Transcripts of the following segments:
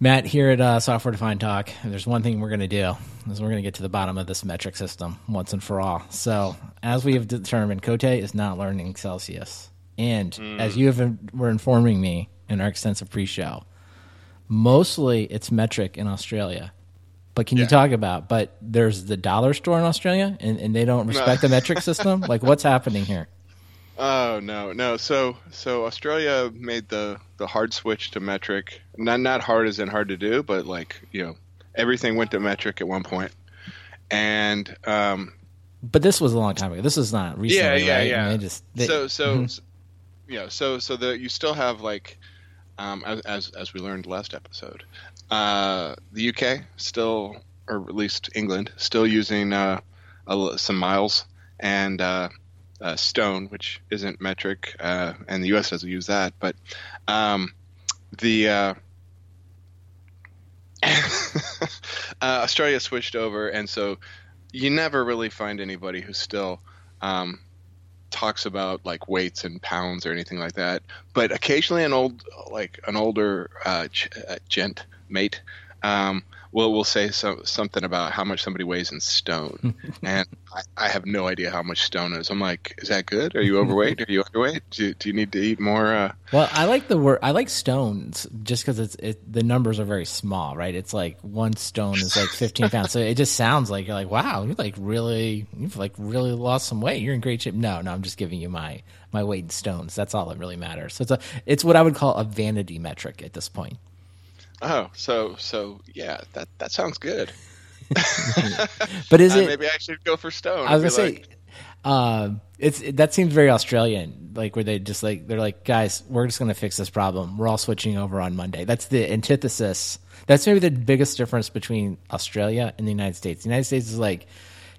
Matt, here at uh, Software Defined Talk, there's one thing we're going to do is we're going to get to the bottom of this metric system once and for all. So, as we have determined, Cote is not learning Celsius, and mm. as you have were informing me in our extensive pre-show, mostly it's metric in Australia. But can yeah. you talk about? But there's the dollar store in Australia, and, and they don't respect no. the metric system. Like, what's happening here? Oh no, no. So so Australia made the the hard switch to metric. Not not hard as in hard to do, but like you know everything went to metric at one point. and um. But this was a long time ago. This is not recently, yeah, yeah, right? yeah. They just, they, so so, mm-hmm. so you know so so the you still have like um, as, as as we learned last episode, uh, the UK still or at least England still using uh, a, some miles and uh, uh, stone, which isn't metric, uh, and the U.S. doesn't use that. But um, the uh, uh, Australia switched over, and so you never really find anybody who still um, talks about like weights and pounds or anything like that. But occasionally, an old like an older uh, uh, gent mate um, will will say so, something about how much somebody weighs in stone, and I, I, have no idea how much stone is. I'm like, is that good? Are you overweight? Are you underweight? Do, do you need to eat more? Uh... Well, I like the word. I like stones just because it's it, the numbers are very small, right? It's like one stone is like 15 pounds, so it just sounds like you're like, wow, you're like really, you've like really lost some weight. You're in great shape. No, no, I'm just giving you my my weight in stones. That's all that really matters. So it's a it's what I would call a vanity metric at this point. Oh, so so yeah, that that sounds good. but is uh, it maybe I should go for Stone? I was gonna say, like, uh, it's that seems very Australian, like where they just like they're like, guys, we're just gonna fix this problem. We're all switching over on Monday. That's the antithesis. That's maybe the biggest difference between Australia and the United States. The United States is like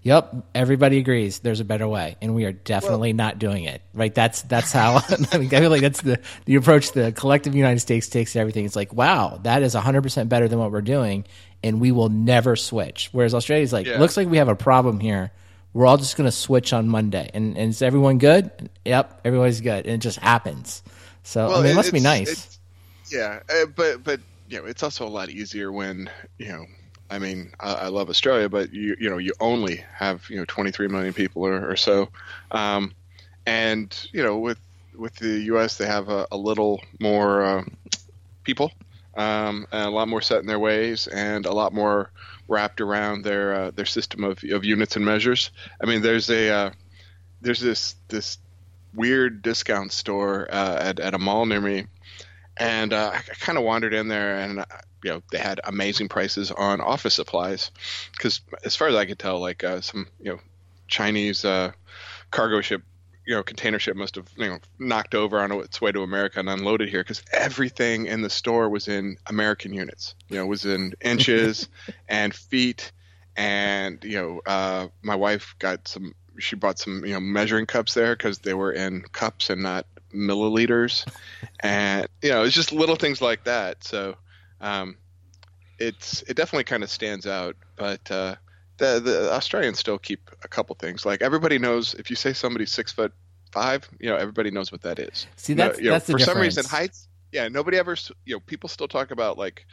Yep, everybody agrees. There's a better way, and we are definitely well, not doing it. Right? That's that's how I, mean, I feel like that's the the approach the collective United States takes to everything. It's like, wow, that is 100 percent better than what we're doing, and we will never switch. Whereas Australia is like, yeah. looks like we have a problem here. We're all just going to switch on Monday, and, and is everyone good? Yep, everybody's good, and it just happens. So well, I mean, it must be nice. Yeah, uh, but but you know, it's also a lot easier when you know I mean, I, I, love Australia, but you you know you only have you know 23 million people or, or so, um, and you know with with the U.S. they have a, a little more uh, people, um, a lot more set in their ways, and a lot more wrapped around their uh, their system of, of units and measures. I mean, there's a uh, there's this this weird discount store uh, at at a mall near me, and uh, I kind of wandered in there and you know they had amazing prices on office supplies because as far as I could tell, like uh, some you know Chinese uh, cargo ship you know container ship must have you know knocked over on its way to America and unloaded here because everything in the store was in American units. You know, was in inches and feet, and you know, uh, my wife got some. She bought some you know measuring cups there because they were in cups and not milliliters, and you know, it's just little things like that. So um, it's it definitely kind of stands out, but uh, the the Australians still keep a couple things. Like everybody knows if you say somebody's six foot five, you know everybody knows what that is. See, that's, you know, that's you know, for some reason heights. Yeah, nobody ever. You know, people still talk about like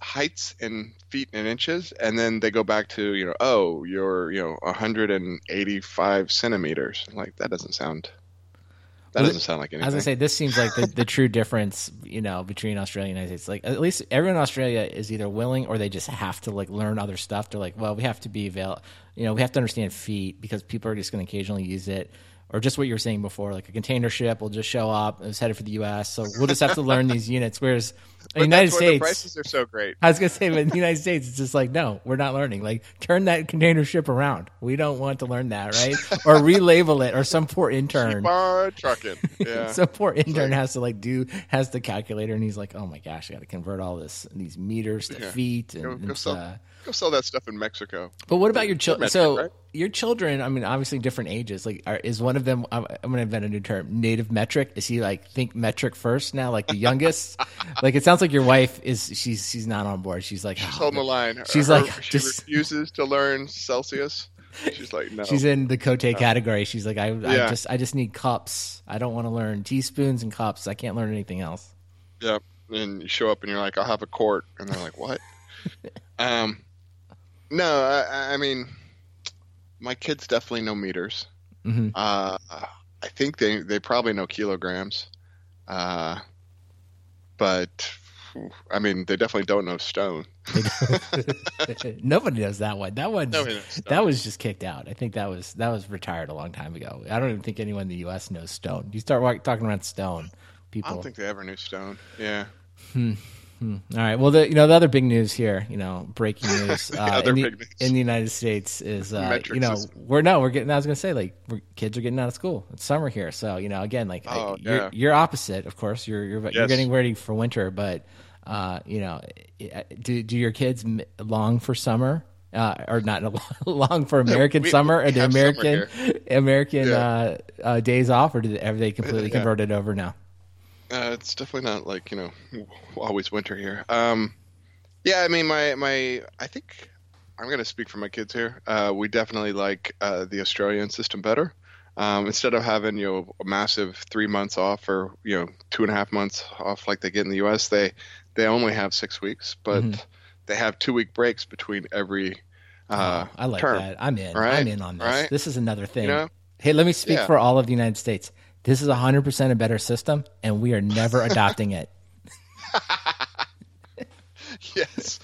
heights in feet and inches, and then they go back to you know, oh, you're you know 185 centimeters. Like that doesn't sound that doesn't sound like anything. As I say, this seems like the, the true difference, you know, between Australia and the United States. Like at least everyone in Australia is either willing or they just have to like learn other stuff. They're like, well, we have to be avail, you know, we have to understand feet because people are just going to occasionally use it or just what you were saying before, like a container ship will just show up. It's headed for the U.S., so we'll just have to learn these units. Whereas in the United States, the prices are so great. I was gonna say, but in the United States, it's just like, no, we're not learning. Like, turn that container ship around. We don't want to learn that, right? or relabel it, or some poor intern. Keep on trucking. Yeah. some poor intern has to like do has the calculator, and he's like, oh my gosh, I got to convert all this these meters to yeah. feet, and, go, go sell, uh, go sell that stuff in Mexico. But what about your children? So. Right? your children, I mean, obviously different ages. Like, are, is one of them? I'm, I'm going to invent a new term. Native metric. Is he like think metric first now? Like the youngest? like it sounds like your wife is. She's she's not on board. She's like she's oh, holding the line. She's Her, like she just, refuses to learn Celsius. She's like no. She's in the Cote no. category. She's like I, yeah. I just I just need cups. I don't want to learn teaspoons and cups. I can't learn anything else. Yeah. and you show up and you're like, I'll have a quart, and they're like, what? um, no, I, I mean, my kids definitely know meters. Mhm. Uh, I think they they probably know kilograms. Uh, but I mean, they definitely don't know stone. Nobody knows that one. That one. Nobody knows stone. That was just kicked out. I think that was that was retired a long time ago. I don't even think anyone in the U.S. knows stone. You start wa- talking about stone, people. I don't think they ever knew stone. Yeah. All right. Well, the you know the other big news here, you know, breaking news, uh, in, the, news. in the United States is, uh, you know, system. we're no, we're getting. I was gonna say like we're, kids are getting out of school. It's summer here, so you know, again, like I- Oh, you're, you're opposite, of course. You're you're, you're getting ready for winter, but uh, you know, do do your kids long for summer? Uh, or not long for American we- summer and the summer American American Yeah. uh, uh, days off, or did have they completely Yeah. converted over now? Uh, it's definitely not like you know always winter here. Um, yeah, I mean my my I think I'm going to speak for my kids here. Uh, we definitely like uh, the Australian system better. Um, instead of having you know a massive three months off or you know two and a half months off like they get in the U.S., they they only have six weeks, but Mhm. they have two week breaks between every. Uh, I like term. that. I'm in. Right? I'm in on this. Right? This is another thing. You know? Hey, let me speak Yeah. for all of the United States. This is 100% a better system, and we are never adopting it. Yes.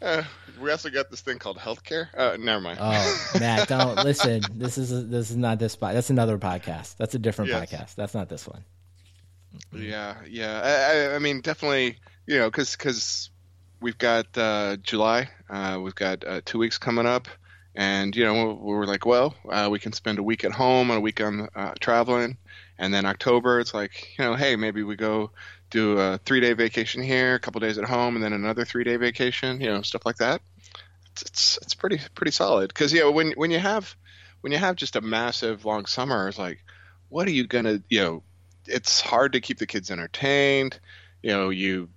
Uh, we also got this thing called healthcare. Uh, never mind. Oh, Matt, don't listen. This is this is not this. po- That's another podcast. That's a different Yes. podcast. That's not this one. Yeah, yeah. I, I, I mean, definitely, you know, because because we've got uh, July, uh, we've got uh, two weeks coming up, and you know, we were like, well, uh, we can spend a week at home and a week on uh, traveling, and then October, it's like, you know, hey, maybe we go do a three day vacation here, a couple days at home, and then another three day vacation, you know, stuff like that. It's it's, it's pretty pretty solid because you know when when you have when you have just a massive long summer, it's like, what are you gonna you know it's hard to keep the kids entertained. You know, you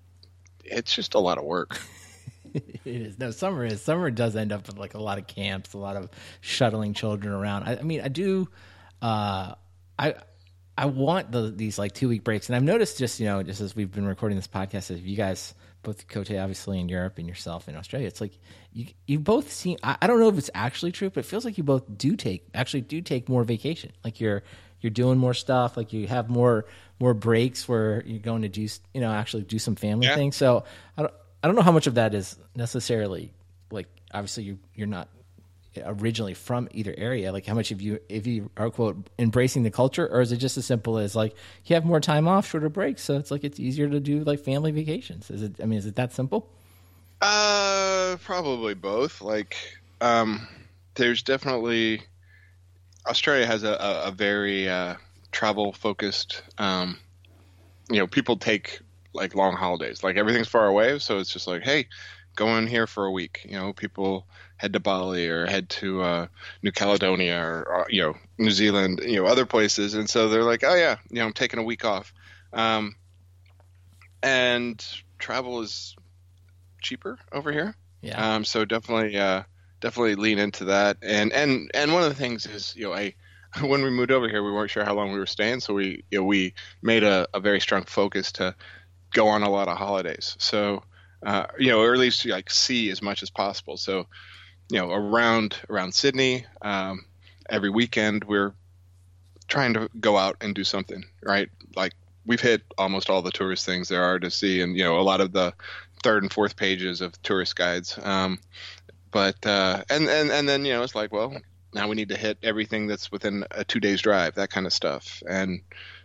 it's just a lot of work. it is. No, summer is. Summer does end up with like a lot of camps, a lot of shuttling children around. I, I mean, I do. Uh, I I want the these like two week breaks, and I've noticed just you know just as we've been recording this podcast, as you guys both Cote obviously in Europe and yourself in Australia, it's like you you both seem. I, I don't know if it's actually true, but it feels like you both do take actually do take more vacation. Like you're you're doing more stuff. Like you have more more breaks where you're going to do you know actually do some family Yeah. things. So I don't I don't know how much of that is necessarily like obviously you you're not originally from either area like how much of you if you are quote embracing the culture or is it just as simple as like you have more time off shorter breaks so it's like it's easier to do like family vacations is it i mean is it that simple Uh, probably both. Like, um, there's definitely Australia has a, a, a very uh, travel focused. Um, you know, people take like long holidays. Like everything's far away, so it's just like, hey, go in here for a week. You know, people head to Bali or head to uh, New Caledonia or, or you know New Zealand, you know other places, and so they're like, oh yeah, you know, I'm taking a week off. Um, and travel is cheaper over here. yeah Um, so definitely, uh, definitely lean into that. And and and one of the things is, you know, I when we moved over here, we weren't sure how long we were staying, so we you know, we made a, a very strong focus to go on a lot of holidays. So uh, you know, or at least like see as much as possible. So you know, around around Sydney, um, every weekend we're trying to go out and do something, right? Like we've hit almost all the tourist things there are to see, and you know, a lot of the third and fourth pages of tourist guides. Um, but uh, and and and then you know, it's like, well, now we need to hit everything that's within a two days drive, that kind of stuff, and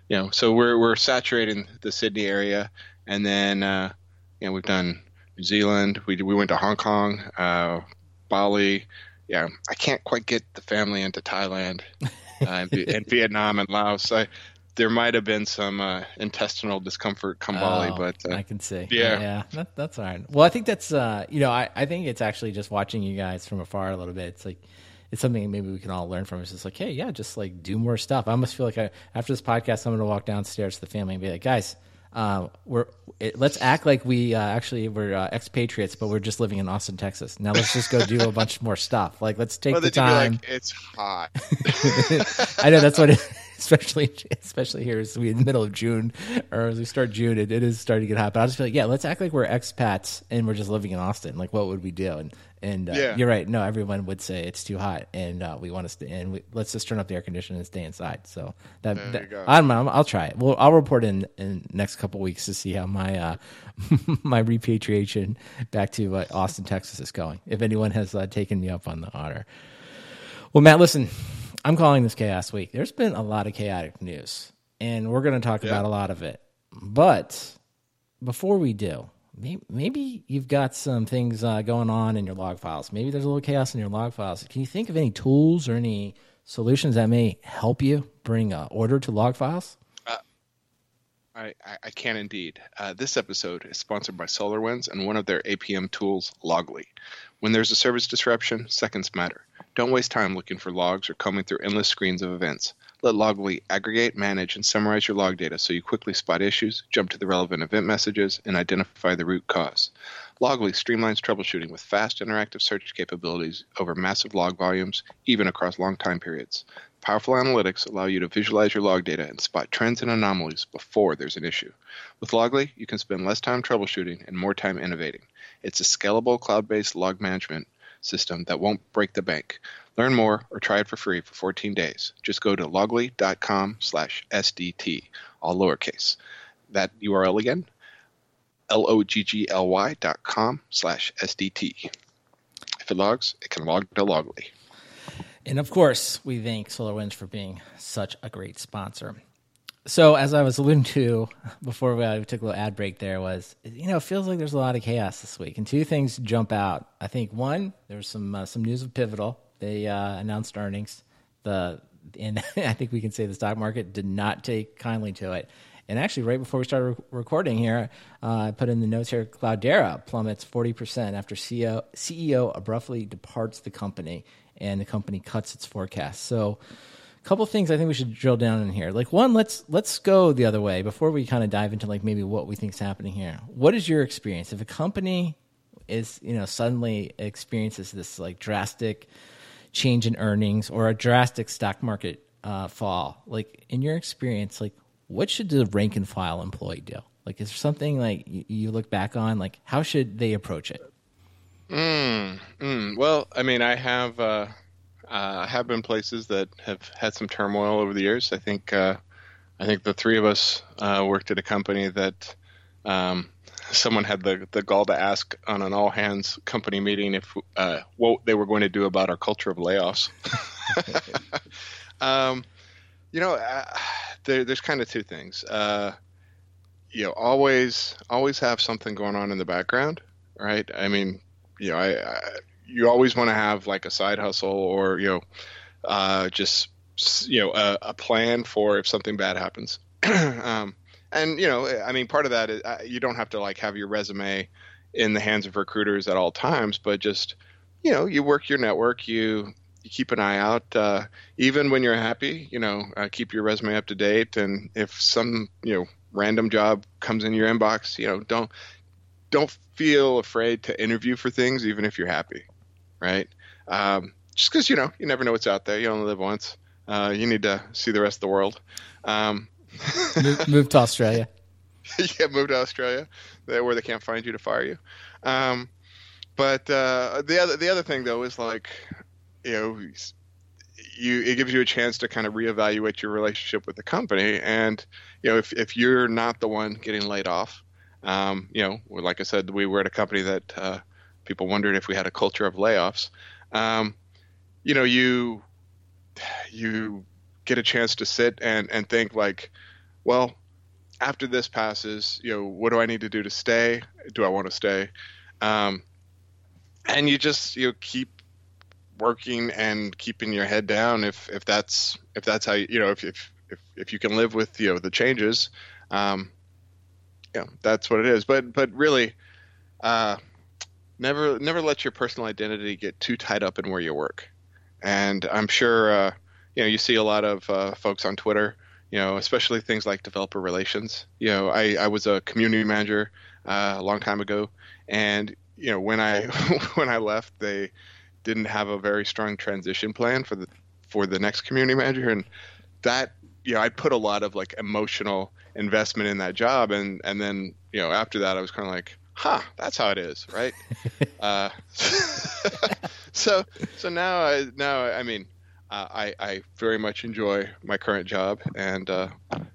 you know, so we're we're saturating the Sydney area, and then uh, you know, we've done New Zealand, we we went to Hong Kong, uh, Bali. Yeah, I can't quite get the family into Thailand uh, and, and Vietnam and Laos. I, there might have been some uh, intestinal discomfort come Bali, Oh, but uh, I can see. yeah. yeah, that, that's all right. Well, I think that's uh, you know, I, I think it's actually just watching you guys from afar a little bit. It's like it's something maybe we can all learn from. It's just like, hey, yeah, just like do more stuff. I almost feel like I, after this podcast, I'm going to walk downstairs to the family and be like, guys, uh, we're it, let's act like we uh, actually we're uh, expatriates, but we're just living in Austin, Texas. Now let's just go do a bunch more stuff. Like let's take well, the time. like, it's hot. I know that's what it, especially especially here as we in the middle of June or as we start June, it, it is starting to get hot. But I'll just feel like, yeah, let's act like we're expats and we're just living in Austin. Like, what would we do? And and uh, Yeah. you're right. No, everyone would say it's too hot, and uh, we want to stay. And we, let's just turn up the air conditioner and stay inside. So that, that-. I'm, I'm, I'll try it. Well, I'll report in in next couple weeks to see how my uh, my repatriation back to uh, Austin, Texas, is going. If anyone has uh, taken me up on the honor. Well, Matt, listen, I'm calling this chaos week. There's been a lot of chaotic news, and we're going to talk about a lot of it. But before we do, may- maybe you've got some things uh, going on in your log files. Maybe there's a little chaos in your log files. Can you think of any tools or any solutions that may help you bring uh, order to log files? I, I, I can indeed. Uh, this episode is sponsored by SolarWinds and one of their APM tools, Loggly. When there's a service disruption, seconds matter. Don't waste time looking for logs or combing through endless screens of events. Let Loggly aggregate, manage, and summarize your log data so you quickly spot issues, jump to the relevant event messages, and identify the root cause. Loggly streamlines troubleshooting with fast interactive search capabilities over massive log volumes, even across long time periods. Powerful analytics allow you to visualize your log data and spot trends and anomalies before there's an issue. With Loggly, you can spend less time troubleshooting and more time innovating. It's a scalable cloud based log management system that won't break the bank. Learn more or try it for free for 14 days. Just go to loggly.com slash SDT, all lowercase. That URL again, L-O-G-G-L-Y dot com slash SDT. If it logs, it can log to Loggly. And of course, we thank SolarWinds for being such a great sponsor. So, as I was alluding to before we took a little ad break, there was, you know, it feels like there's a lot of chaos this week, and two things jump out. I think one, there's some uh, some news of Pivotal. They uh, announced earnings. The and I think we can say the stock market did not take kindly to it. And actually, right before we started rec- recording here, uh, I put in the notes here: Cloudera plummets 40% after CEO, CEO abruptly departs the company, and the company cuts its forecast. So, a couple things I think we should drill down in here. Like one, let's let's go the other way before we kind of dive into like maybe what we think is happening here. What is your experience if a company is you know suddenly experiences this like drastic change in earnings or a drastic stock market uh, fall? Like in your experience, like what should the rank and file employee do? Like is there something like you, look back on like how should they approach it? Mm, mm. Well, I mean, I have uh, uh, have been places that have had some turmoil over the years. I think uh, I think the three of us uh, worked at a company that um, someone had the the gall to ask on an all hands company meeting if uh, what they were going to do about our culture of layoffs. um, you know, uh, there, there's kind of two things. Uh, you know, always always have something going on in the background, right? I mean, you know, I, I you always want to have like a side hustle or you know, uh, just you know, a, a plan for if something bad happens. um, and you know, I mean, part of that is uh, you don't have to like have your resume in the hands of recruiters at all times, but just you know, you work your network, you you keep an eye out, uh, even when you're happy. You know, uh, keep your resume up to date, and if some you know random job comes in your inbox, you know, don't don't feel afraid to interview for things, even if you're happy, right? Um, just because you know you never know what's out there. You only live once. Uh, you need to see the rest of the world. Um, Move, move to Australia. yeah, move to Australia, where they can't find you to fire you. Um, but uh, the other the other thing though is like, you know, you it gives you a chance to kind of reevaluate your relationship with the company, and you know if if you're not the one getting laid off, um, you know, like I said, we were at a company that uh, people wondered if we had a culture of layoffs. Um, you know, you you get a chance to sit and and think like, well, after this passes, you know, what do I need to do to stay? Do I want to stay? Um, and you just you know, keep working and keeping your head down if if that's if that's how you, you know if if if, if you can live with you know the changes um know that's what it is but but really uh never never let your personal identity get too tied up in where you work and i'm sure uh you know you see a lot of uh, folks on twitter you know especially things like developer relations you know i i was a community manager uh, a long time ago and you know when i when i left they didn't have a very strong transition plan for the for the next community manager and that you know, I put a lot of like emotional investment in that job, and and then you know after that I was kind of like, huh, that's how it is, right? uh, so so now I now I mean. Uh, I, I very much enjoy my current job, and uh,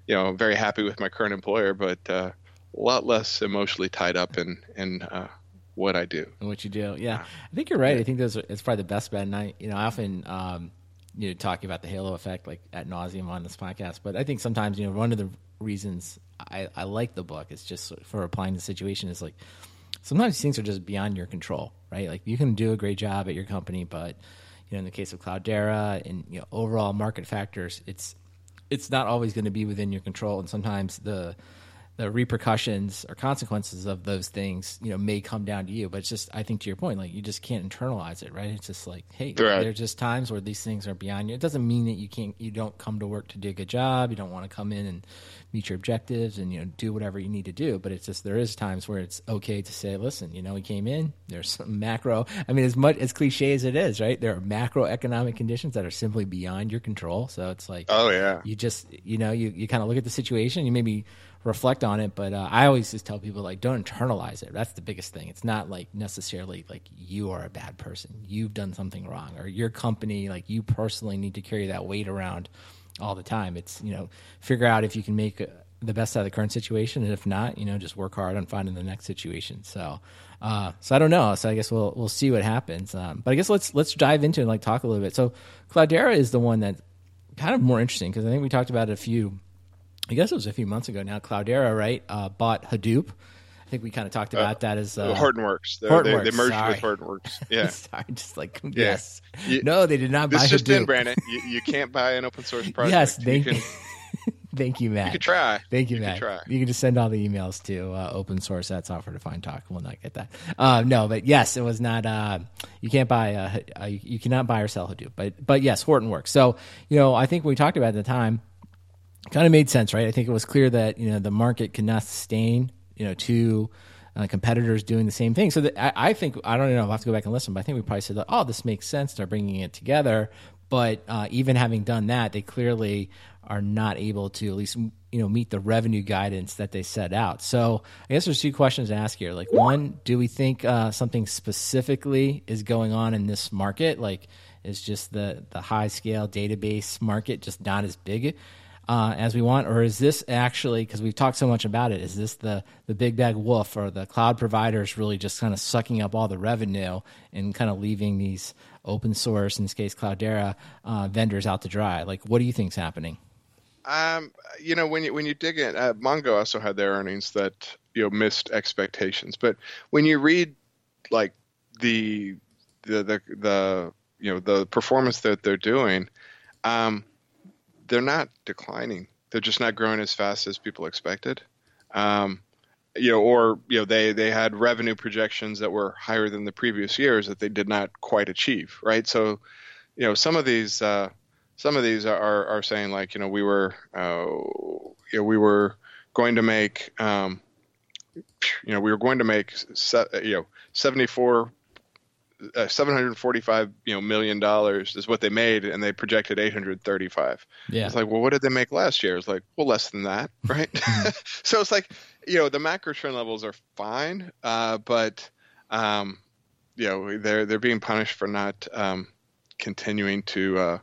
you know, I'm very happy with my current employer, but uh, a lot less emotionally tied up in in uh, what I do. And what you do, yeah. I think you're right. I think those are, it's probably the best bet. And I, you know, I often um, you know talking about the halo effect like at nauseum on this podcast, but I think sometimes you know one of the reasons I, I like the book is just for applying the situation is like sometimes things are just beyond your control, right? Like you can do a great job at your company, but you know in the case of Cloudera and you know overall market factors, it's it's not always going to be within your control, and sometimes the the repercussions or consequences of those things, you know, may come down to you. But it's just, I think to your point, like you just can't internalize it, right? It's just like, hey, right. there's just times where these things are beyond you. It doesn't mean that you can't, you don't come to work to do a good job. You don't want to come in and meet your objectives and you know do whatever you need to do. But it's just there is times where it's okay to say, listen, you know, we came in. There's some macro. I mean, as much as cliche as it is, right? There are macroeconomic conditions that are simply beyond your control. So it's like, oh yeah, you just, you know, you you kind of look at the situation. You maybe reflect on it. But uh, I always just tell people like, don't internalize it. That's the biggest thing. It's not like necessarily like you are a bad person. You've done something wrong, or your company, like you personally, need to carry that weight around all the time. It's you know, figure out if you can make uh, the best out of the current situation, and if not, you know, just work hard on finding the next situation. So. Uh, so I don't know. So I guess we'll we'll see what happens. Um, but I guess let's let's dive into and like talk a little bit. So Cloudera is the one that kind of more interesting because I think we talked about it a few I guess it was a few months ago now. Cloudera, right, uh, bought Hadoop. I think we kind of talked about uh, that as uh, Hortonworks. Hortonworks. They, they merged Sorry. with Hortonworks. Yeah. Sorry, just like yes. You, no, they did not this buy just Hadoop. in, Brandon. You, you can't buy an open source project. yes, thank you. Can, thank you, Matt. You can try. Thank you, you Matt. Can you can just send all the emails to uh, open source at software defined talk. We'll not get that. Uh, no, but yes, it was not. Uh, you can't buy. Uh, uh, you cannot buy or sell Hadoop. But but yes, Hortonworks. So you know, I think we talked about at the time kind of made sense, right? I think it was clear that you know the market could not sustain you know two uh, competitors doing the same thing. So that, I, I, think I don't know. I'll have to go back and listen, but I think we probably said, "Oh, this makes sense." They're bringing it together. But uh, even having done that, they clearly are not able to at least you know meet the revenue guidance that they set out. So I guess there's two questions to ask here. Like one, do we think uh, something specifically is going on in this market? Like is just the the high scale database market just not as big uh, as we want, or is this actually because we've talked so much about it? Is this the the big bag wolf, or the cloud providers really just kind of sucking up all the revenue and kind of leaving these open source, in this case Cloudera, uh, vendors out to dry? Like, what do you think's happening? Um, you know, when you when you dig in, uh, Mongo also had their earnings that you know missed expectations, but when you read like the the the, the you know the performance that they're doing, um, they're not declining. They're just not growing as fast as people expected. Um, you know, or you know, they they had revenue projections that were higher than the previous years that they did not quite achieve. Right. So, you know, some of these uh, some of these are are saying like, you know, we were uh, you know we were going to make um, you know we were going to make you know 74 uh, 745 you know million dollars is what they made and they projected 835 yeah. It's like well what did they make last year? It's like well less than that right? So it's like you know the macro trend levels are fine uh, but um, you know they're they're being punished for not um, continuing to uh,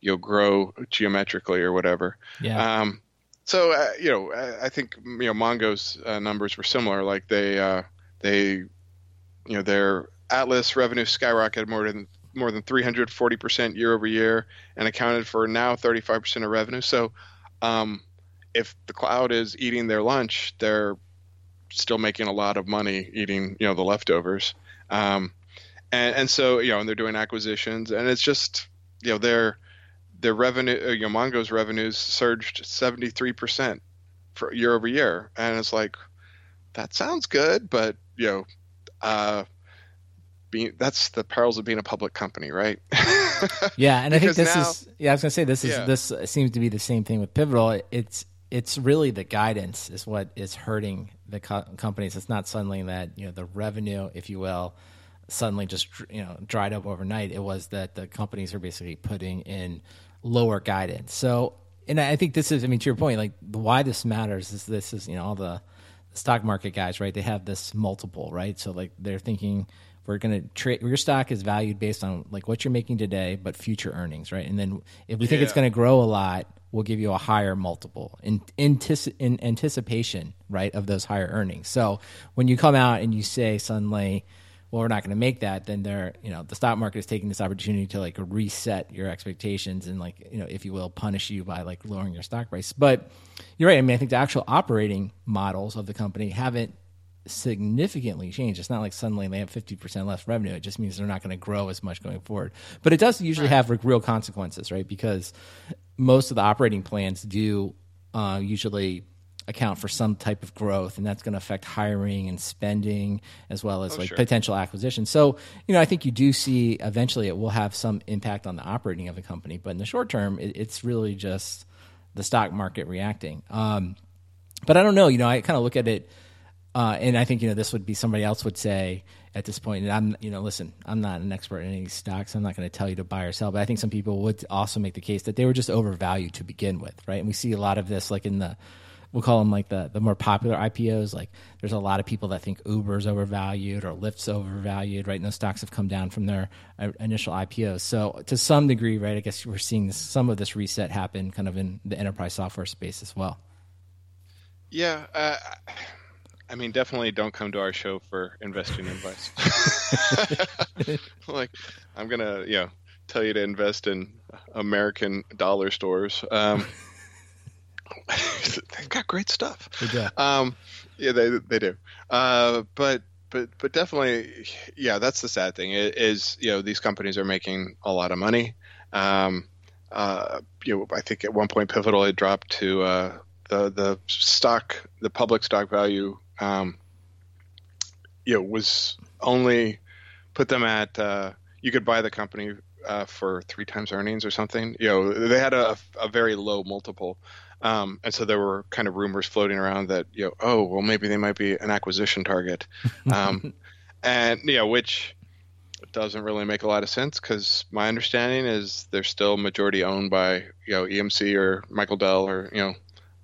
you know grow geometrically or whatever. Yeah. Um, so uh, you know I, I, think you know mongo's uh, numbers were similar. Like they uh, they you know they're Atlas revenue skyrocketed more than more than 340% year over year and accounted for now 35% of revenue. So, um, if the cloud is eating their lunch, they're still making a lot of money eating, you know, the leftovers. Um, and, and so, you know, and they're doing acquisitions and it's just, you know, their, their revenue, uh, you know, Mongo's revenues surged 73% for year over year. And it's like, that sounds good, but, you know, uh, being that's the perils of being a public company, right? yeah, and I think this now, is yeah. I was gonna say this is yeah. this seems to be the same thing with Pivotal. It's it's really the guidance is what is hurting the co- companies. It's not suddenly that you know the revenue, if you will, suddenly just you know dried up overnight. It was that the companies are basically putting in lower guidance. So and I think this is, I mean, to your point, like why this matters is this is, you know, all the, the stock market guys, right? They have this multiple, right? So like they're thinking we're going to trade your stock is valued based on like what you're making today, but future earnings, right? And then if we think it's going to grow a lot, we'll give you a higher multiple in, in, in anticipation, right, of those higher earnings. So when you come out and you say suddenly, well, we're not going to make that, then they're, you know, the stock market is taking this opportunity to like reset your expectations and like, you know, if you will, punish you by like lowering your stock price. But you're right. I mean, I think the actual operating models of the company haven't significantly change. It's not like suddenly they have 50% less revenue. It just means they're not going to grow as much going forward. But it does usually have like real consequences, right? Because most of the operating plans do uh, usually account for some type of growth, and that's going to affect hiring and spending as well as oh, like sure. potential acquisition. So, you know, I think you do see eventually it will have some impact on the operating of the company, but in the short term, it, it's really just the stock market reacting. Um, but I don't know. You know, I kind of look at it, uh, and I think you know this would be somebody else would say at this point. And I'm, you know, listen, I'm not an expert in any stocks. I'm not going to tell you to buy or sell, but I think some people would also make the case that they were just overvalued to begin with, right? And we see a lot of this, like in the we'll call them like the the more popular IPOs. Like there's a lot of people that think Uber's overvalued or Lyft's overvalued, right? And those stocks have come down from their uh, initial IPOs. So to some degree, right, I guess we're seeing this, some of this reset happen kind of in the enterprise software space as well. Yeah. Uh, I mean, definitely don't come to our show for investing advice. like, I'm gonna, you know, tell you to invest in American dollar stores. Um, they've got great stuff. Um, yeah, they they do. Uh, but but but definitely, yeah, that's the sad thing. Is you know these companies are making a lot of money. Um, uh, you know, I think at one point Pivotal had dropped to uh, the the stock, the public stock value. Um, you know, was only put them at uh, you could buy the company uh, for three times earnings or something. You know, they had a, a very low multiple. Um, and so there were kind of rumors floating around that, you know, oh, well, maybe they might be an acquisition target. Um, and, you know, which doesn't really make a lot of sense because my understanding is they're still majority owned by, you know, EMC or Michael Dell or, you know,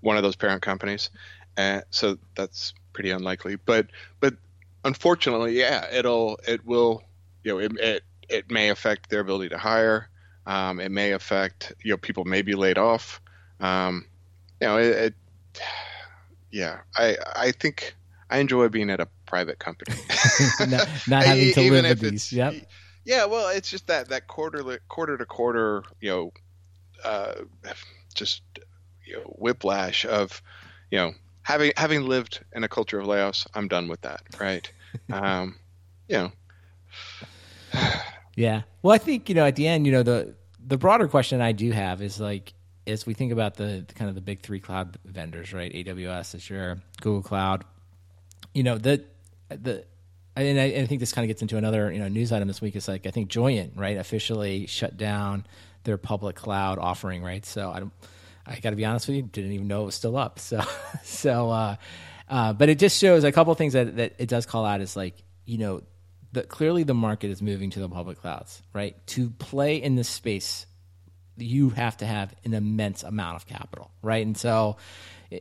one of those parent companies. And so that's pretty unlikely. But, but unfortunately, yeah, it'll, it will, you know, it, it, it may affect their ability to hire. Um, it may affect, you know, people may be laid off. Um, you know, it, it, yeah, I I think I enjoy being at a private company, not, not, having to live with these. Yep. Yeah, well, it's just that that quarter quarter to quarter, you know, uh, just you know, whiplash of, you know, having having lived in a culture of layoffs, I'm done with that, right? um, you know. yeah. Well, I think you know at the end, you know the the broader question I do have is like as we think about the, the, kind of the big three cloud vendors, right? AWS, Azure, Google Cloud. You know the the and I, I, think this kind of gets into another you know news item this week. Is like I think Joyent right officially shut down their public cloud offering, right? So I don't. I got to be honest with you, didn't even know it was still up. So so, uh, uh, but it just shows a couple of things that that it does call out is like you know. The, clearly, the market is moving to the public clouds, right? To play in this space you have to have an immense amount of capital, right? And so,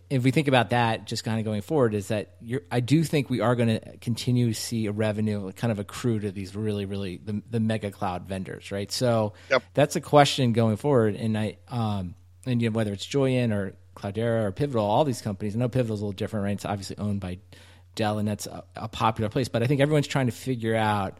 if we think about that, just kind of going forward, is that I do think we are going to continue to see a revenue kind of accrue to these really, really the, the mega cloud vendors, right? So yep. that's a question going forward, and I um, and you know, whether it's Joyent or Cloudera or Pivotal, all these companies. I know Pivotal's a little different, right? It's obviously owned by Dell, and that's a, a popular place. But I think everyone's trying to figure out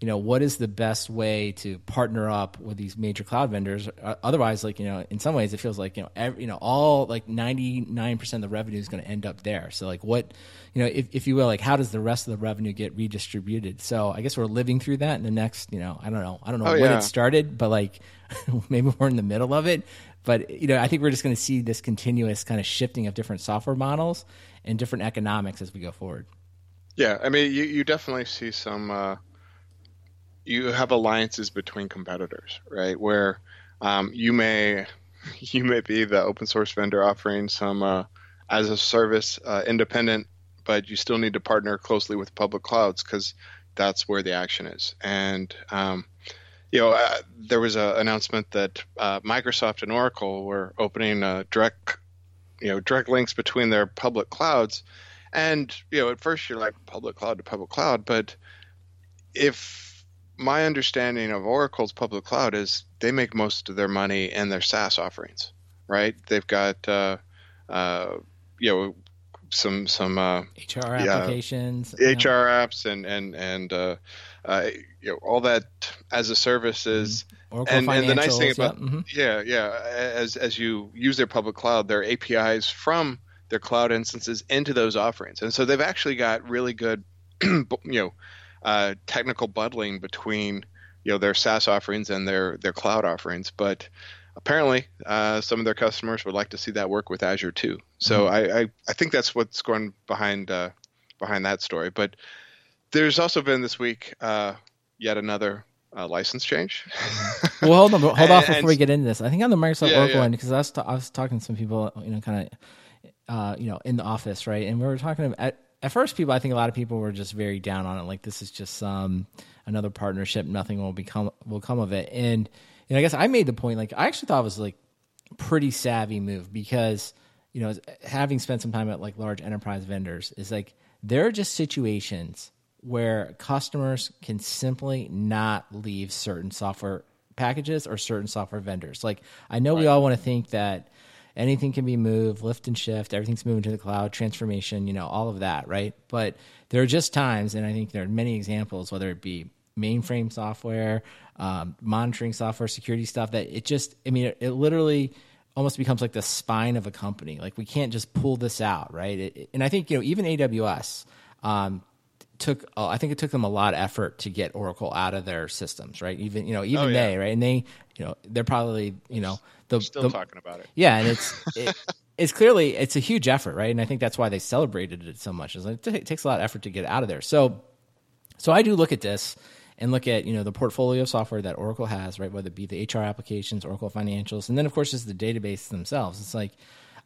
you know what is the best way to partner up with these major cloud vendors? Uh, otherwise like you know in some ways it feels like you know every, you know all like 99% of the revenue is going to end up there. So like what you know if, if you will like how does the rest of the revenue get redistributed? So i guess we're living through that in the next you know i don't know. I don't know oh, when yeah. it started but like maybe we're in the middle of it. But you know i think we're just going to see this continuous kind of shifting of different software models and different economics as we go forward. Yeah i mean you, you definitely see some uh you have alliances between competitors, right? Where um, you may you may be the open source vendor offering some uh, as a service uh, independent, but you still need to partner closely with public clouds because that's where the action is. And um, you know, uh, there was an announcement that uh, Microsoft and Oracle were opening uh, direct, you know, direct links between their public clouds, and you know, at first you're like public cloud to public cloud, but if my understanding of Oracle's public cloud is they make most of their money in their SaaS offerings, right? They've got, uh, uh, you know, some some uh, HR applications, yeah, HR apps, and and and uh, uh, you know all that as a service is. Oracle and, and the nice thing yeah, about mhm. yeah yeah as as you use their public cloud, their APIs from their cloud instances into those offerings, and so they've actually got really good you know uh, technical bundling between you know their SaaS offerings and their their cloud offerings, but apparently uh, some of their customers would like to see that work with Azure too. So I, I, I think that's what's going behind uh, behind that story. But there's also been this week uh, yet another uh, license change. well, hold on, hold off And- before we get into this. I think on the Microsoft Yeah, Oracle yeah. one because I was ta- I was talking to some people, you know, kind of, uh, you know, in the office, right? And we were talking about, at first, people. I think a lot of people were just very down on it, like this is just some another partnership, nothing will become will come of it. And you know, I guess I made the point, like I actually thought it was like pretty savvy move because you know having spent some time at like large enterprise vendors is like there are just situations where customers can simply not leave certain software packages or certain software vendors like i know we all want to think that anything can be moved lift and shift everything's moving to the cloud transformation you know all of that right but there are just times and i think there are many examples whether it be mainframe software, um, monitoring software, security stuff that it just, I mean, it, it literally almost becomes like the spine of a company. Like we can't just pull this out, right? It, and I think, you know, even AWS, um, took, uh, I think it took them a lot of effort to get Oracle out of their systems, right? Even, you know, even Oh, yeah. they, right? And they, you know, they're probably, you know, the, Still the, talking about it. yeah, and it's it, it's clearly it's a huge effort, right? And I think that's why they celebrated it so much. Like, it takes a lot of effort to get out of there. So, so I do look at this and look at you know the portfolio of software that Oracle has, right? Whether it be the HR applications, Oracle Financials, and then of course just the database themselves. It's like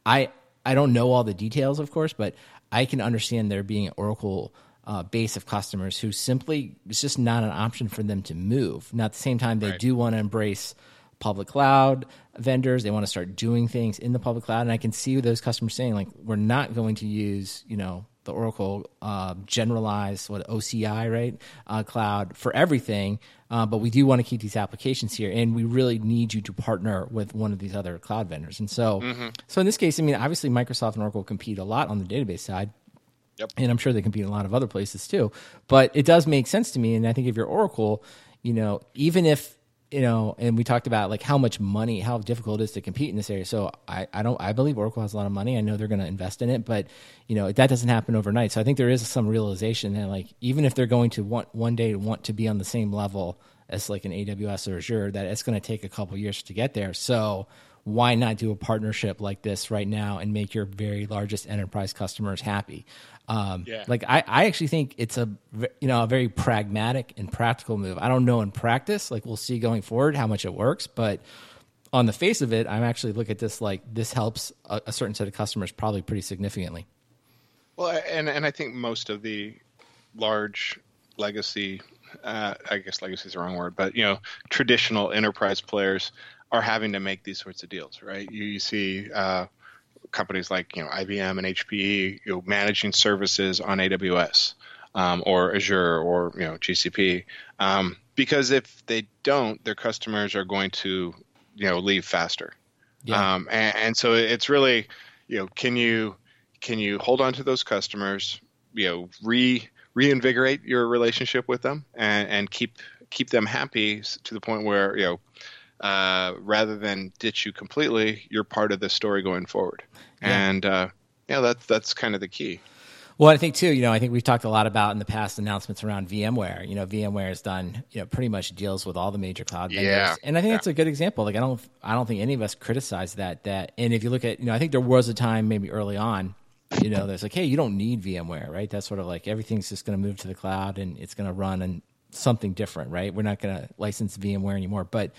I I don't know all the details, of course, but I can understand there being an Oracle uh, base of customers who simply it's just not an option for them to move. Now at the same time, they Right. do want to embrace public cloud vendors. They want to start doing things in the public cloud, and I can see those customers saying like, "We're not going to use you know the Oracle uh, generalized what OCI right uh, cloud for everything, uh, but we do want to keep these applications here, and we really need you to partner with one of these other cloud vendors." And so, so in this case, I mean, obviously Microsoft and Oracle compete a lot on the database side. And I'm sure they compete in a lot of other places too. But it does make sense to me, and I think if you're Oracle, you know, even if you know, and we talked about like how much money, how difficult it is to compete in this area. So I, I don't, I believe Oracle has a lot of money. I know they're going to invest in it, but you know that doesn't happen overnight. So I think there is some realization that like even if they're going to want one day want to be on the same level as like an AWS or Azure, that it's going to take a couple years to get there. So why not do a partnership like this right now and make your very largest enterprise customers happy? Um, Yeah. Like I, I actually think it's a you know a very pragmatic and practical move. I don't know in practice, like we'll see going forward how much it works, but on the face of it, I'm actually look at this like this helps a, a certain set of customers probably pretty significantly. Well, and and I think most of the large legacy, uh, I guess legacy is the wrong word, but you know, traditional enterprise players are having to make these sorts of deals, right? You, you see uh, companies like you know IBM and HPE, you know, managing services on AWS um, or Azure or you know GCP, um, because if they don't, their customers are going to you know leave faster. Yeah. Um, and, and so it's really, you know, can you can you hold on to those customers, you know, re reinvigorate your relationship with them and, and keep keep them happy to the point where you know, uh, rather than ditch you completely, you're part of the story going forward. Yeah. And uh, yeah, that's that's kind of the key. Well, I think too, you know, I think we've talked a lot about in the past announcements around VMware. You know, VMware has done, you know, pretty much deals with all the major cloud vendors. Yeah. And I think Yeah. that's a good example. Like I don't I don't think any of us criticize that that and if you look at, you know, I think there was a time maybe early on, you know, there's like, hey, you don't need VMware, right? That's sort of like everything's just going to move to the cloud and it's going to run and something different, right? We're not going to license VMware anymore. But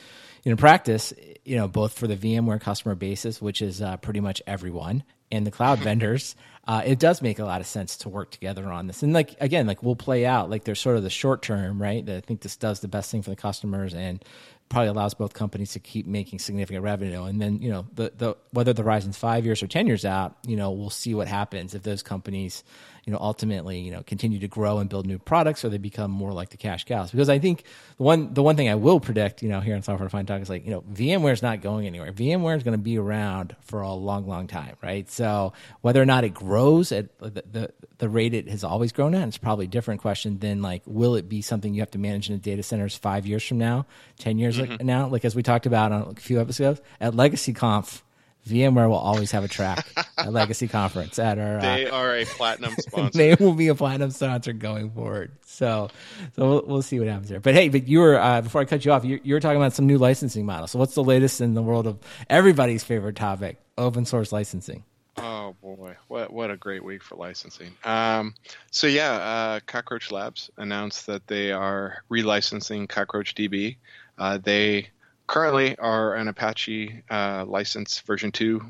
in practice, you know, both for the VMware customer basis, which is uh, pretty much everyone, and the cloud vendors, uh, it does make a lot of sense to work together on this. And like again, like we'll play out like there's sort of the short term, right? That I think this does the best thing for the customers and probably allows both companies to keep making significant revenue. And then, you know, the, the whether the horizon's five years or ten years out, you know, we'll see what happens if those companies, you know, ultimately, you know, continue to grow and build new products or they become more like the cash cows. Because I think the one the one thing I will predict, you know, here on Software Defined Talk is like, you know, VMware is not going anywhere. VMware is going to be around for a long, long time, right? So whether or not it grows at the, the, the rate it has always grown at, it's probably a different question than like, will it be something you have to manage in the data centers five years from now, ten years mm-hmm. now? Like as we talked about on a few episodes at Legacy Conf VMware will always have a track at Legacy Conference at our. Uh, they are a platinum sponsor. they will be a platinum sponsor going forward. So, so we'll, we'll see what happens there. But hey, but you were uh, before I cut you off, you, you were talking about some new licensing models. So, what's the latest in the world of everybody's favorite topic, open source licensing? Oh boy, what what a great week for licensing. Um, so yeah, uh, Cockroach Labs announced that they are relicensing Cockroach DB. Uh, they currently are an Apache uh, license version 2.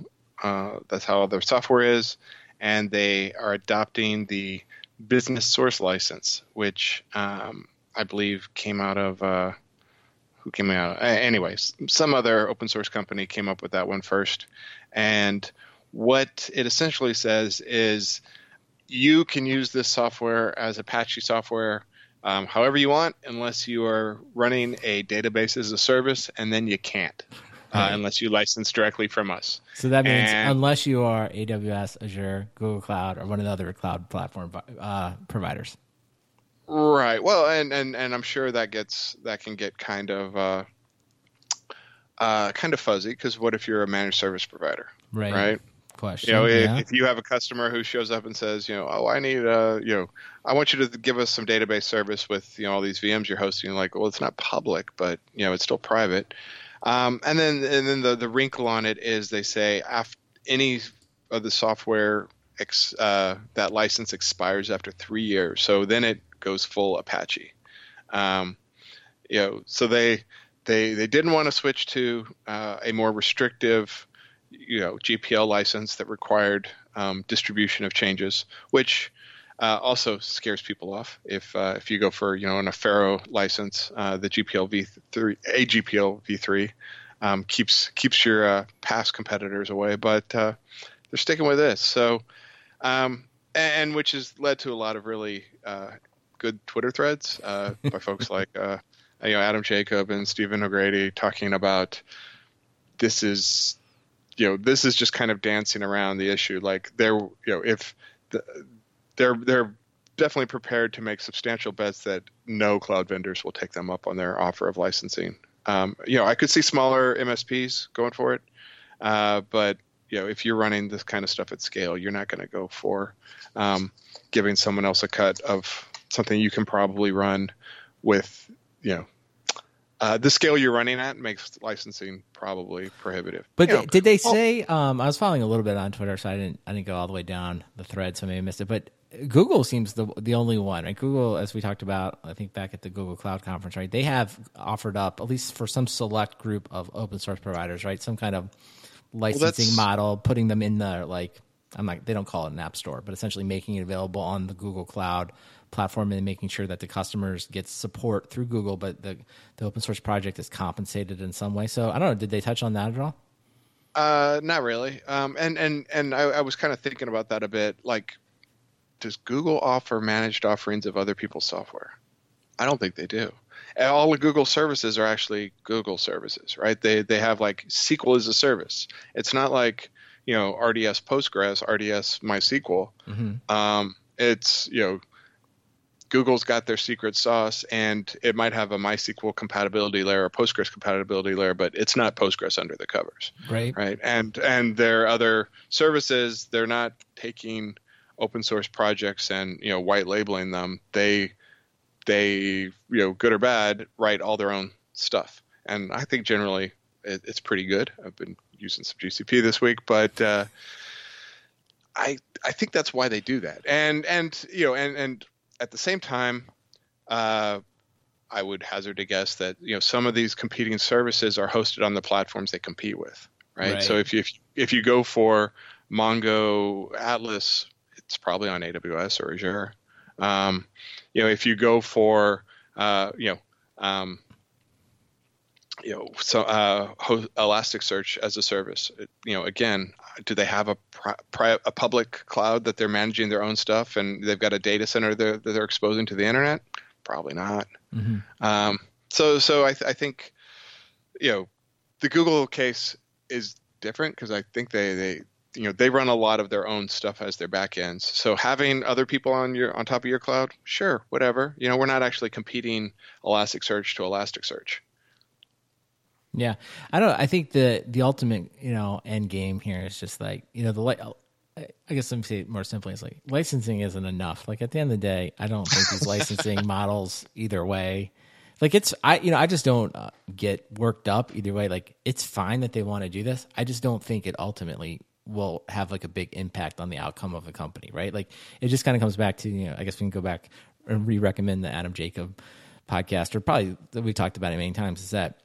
Uh, that's how their software is. And they are adopting the business source license, which um, I believe came out of. Uh, who came out? Anyways, some other open source company came up with that one first. And what it essentially says is you can use this software as Apache software um, however you want, unless you are running a database as a service, and then you can't. Uh, unless you license directly from us. So that means and, unless you are AWS, Azure, Google Cloud, or one of the other cloud platform uh, providers. Right. Well, and, and and I'm sure that gets that can get kind of uh, uh kind of fuzzy because what if you're a managed service provider? Right. Right question. You know, yeah. if, if, you have a customer who shows up and says, you know, oh, I need, uh, you know, I want you to give us some database service with, you know, all these VMs you're hosting. Like, well, it's not public, but you know, it's still private. Um, and then, and then the the wrinkle on it is they say after any of the software ex, uh, that license expires after three years, so then it goes full Apache. Um, you know, so they they they didn't want to switch to uh, a more restrictive you know GPL license that required um, distribution of changes, which uh, also scares people off. If uh, if you go for you know an Affero license, uh, the GPL v3, AGPL v3 um, keeps keeps your uh, past competitors away, but uh, they're sticking with this. So, um, and which has led to a lot of really uh, good Twitter threads by folks like you know Adam Jacob and Stephen O'Grady talking about this is you know this is just kind of dancing around the issue. Like they're you know if the, they're they're definitely prepared to make substantial bets that no cloud vendors will take them up on their offer of licensing. Um, you know i could see smaller msps going for it uh, but you know if you're running this kind of stuff at scale you're not going to go for um, giving someone else a cut of something you can probably run with you know uh, the scale you're running at makes licensing probably prohibitive. But they, did they say? Um, I was following a little bit on Twitter, so I didn't. I didn't go all the way down the thread, so maybe I missed it. But Google seems the the only one. Right? Google, as we talked about, I think back at the Google Cloud conference, right? They have offered up at least for some select group of open source providers, right? Some kind of licensing well, model, putting them in the like. I'm like they don't call it an app store, but essentially making it available on the Google Cloud platform and making sure that the customers get support through Google, but the, the open source project is compensated in some way. So I don't know. Did they touch on that at all? Uh, not really. Um, and and and I, I was kind of thinking about that a bit. Like, does Google offer managed offerings of other people's software? I don't think they do. all the Google services are actually Google services, right? They they have like SQL as a service. It's not like you know RDS Postgres, RDS MySQL. Mm-hmm. Um, it's you know Google's got their secret sauce, and it might have a MySQL compatibility layer or Postgres compatibility layer, but it's not Postgres under the covers. Right. Right. And and their other services, they're not taking open source projects and you know white labeling them. They they you know good or bad write all their own stuff, and I think generally it, it's pretty good. I've been using some GCP this week, but. Uh, I I think that's why they do that. And and you know and and at the same time, uh, I would hazard a guess that you know some of these competing services are hosted on the platforms they compete with, right? right. So if you if, if you go for Mongo Atlas, it's probably on AWS or Azure. Um, you know, if you go for uh, you know um, you know, so uh, Elasticsearch as a service. You know, again, do they have a pri- a public cloud that they're managing their own stuff, and they've got a data center that they're exposing to the internet? Probably not. Mm-hmm. Um, so, so I, th- I think, you know, the Google case is different because I think they they you know they run a lot of their own stuff as their backends. So having other people on your on top of your cloud, sure, whatever. You know, we're not actually competing Elasticsearch to Elasticsearch. Yeah, I don't. I think the the ultimate you know end game here is just like you know the. I guess let me say it more simply. It's like licensing isn't enough. Like at the end of the day, I don't think these licensing models either way. Like it's I you know I just don't uh, get worked up either way. Like it's fine that they want to do this. I just don't think it ultimately will have like a big impact on the outcome of the company, right? Like it just kind of comes back to you know I guess we can go back and re-recommend the Adam Jacob podcast, or probably we talked about it many times. Is that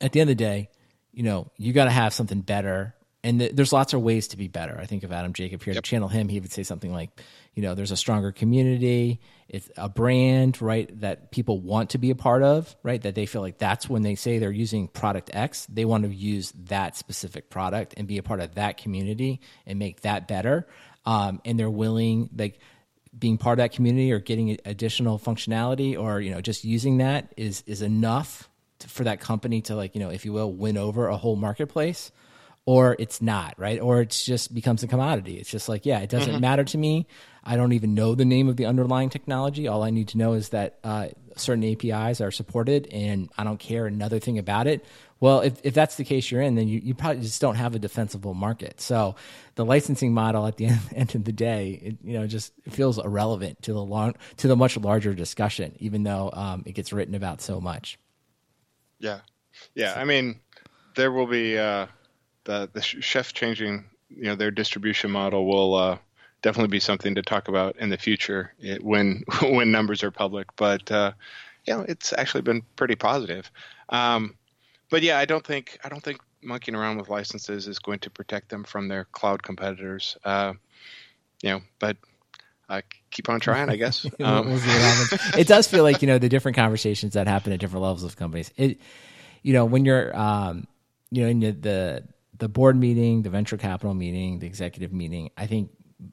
at the end of the day, you know, you got to have something better. And th- there's lots of ways to be better. I think of Adam Jacob here yep. to channel him, he would say something like, you know, there's a stronger community, it's a brand, right, that people want to be a part of, right? That they feel like that's when they say they're using product X, they want to use that specific product and be a part of that community and make that better. Um, and they're willing, like, being part of that community or getting additional functionality or you know just using that is is enough for that company to like you know if you will win over a whole marketplace or it's not right? Or it's just becomes a commodity. It's just like yeah it doesn't mm-hmm. matter to me. I don't even know the name of the underlying technology. All i need to know is that uh, certain apis are supported and i don't care another thing about it. Well if, if that's the case you're in then you, you probably just don't have a defensible market. So the licensing model at the end, end of the day it, you know just feels irrelevant to the long to the much larger discussion even though um, it gets written about so much yeah, yeah. I mean, there will be uh, the the chef changing. You know, their distribution model will uh, definitely be something to talk about in the future it, when when numbers are public. But uh, you know, it's actually been pretty positive. Um, but yeah, I don't think I don't think monkeying around with licenses is going to protect them from their cloud competitors. Uh, you know, but uh, keep on trying, I guess. Um. we'll it does feel like you know the different conversations that happen at different levels of companies. It, you know, when you're, um, you know, in the, the the board meeting, the venture capital meeting, the executive meeting, I think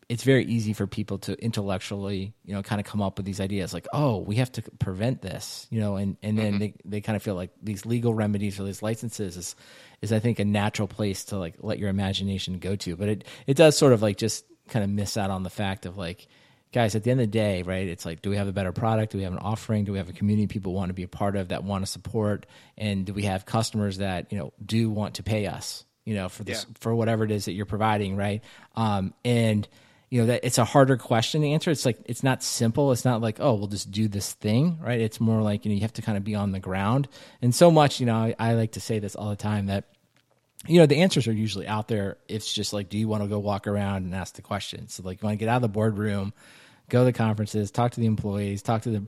it's very easy for people to intellectually, you know, kind of come up with these ideas like, oh, we have to prevent this, you know, and, and then mm-hmm. they, they kind of feel like these legal remedies or these licenses is, is I think a natural place to like let your imagination go to. But it, it does sort of like just kind of miss out on the fact of like, guys, at the end of the day, right? It's like, do we have a better product? Do we have an offering? Do we have a community people want to be a part of that want to support? And do we have customers that you know do want to pay us? You know, for this yeah. for whatever it is that you're providing, right? Um, and you know that it's a harder question to answer. It's like it's not simple. It's not like oh we'll just do this thing, right? It's more like you know you have to kind of be on the ground. And so much, you know, I, I like to say this all the time that you know, the answers are usually out there. It's just like, do you want to go walk around and ask the questions? So, like, you want to get out of the boardroom, go to the conferences, talk to the employees, talk to the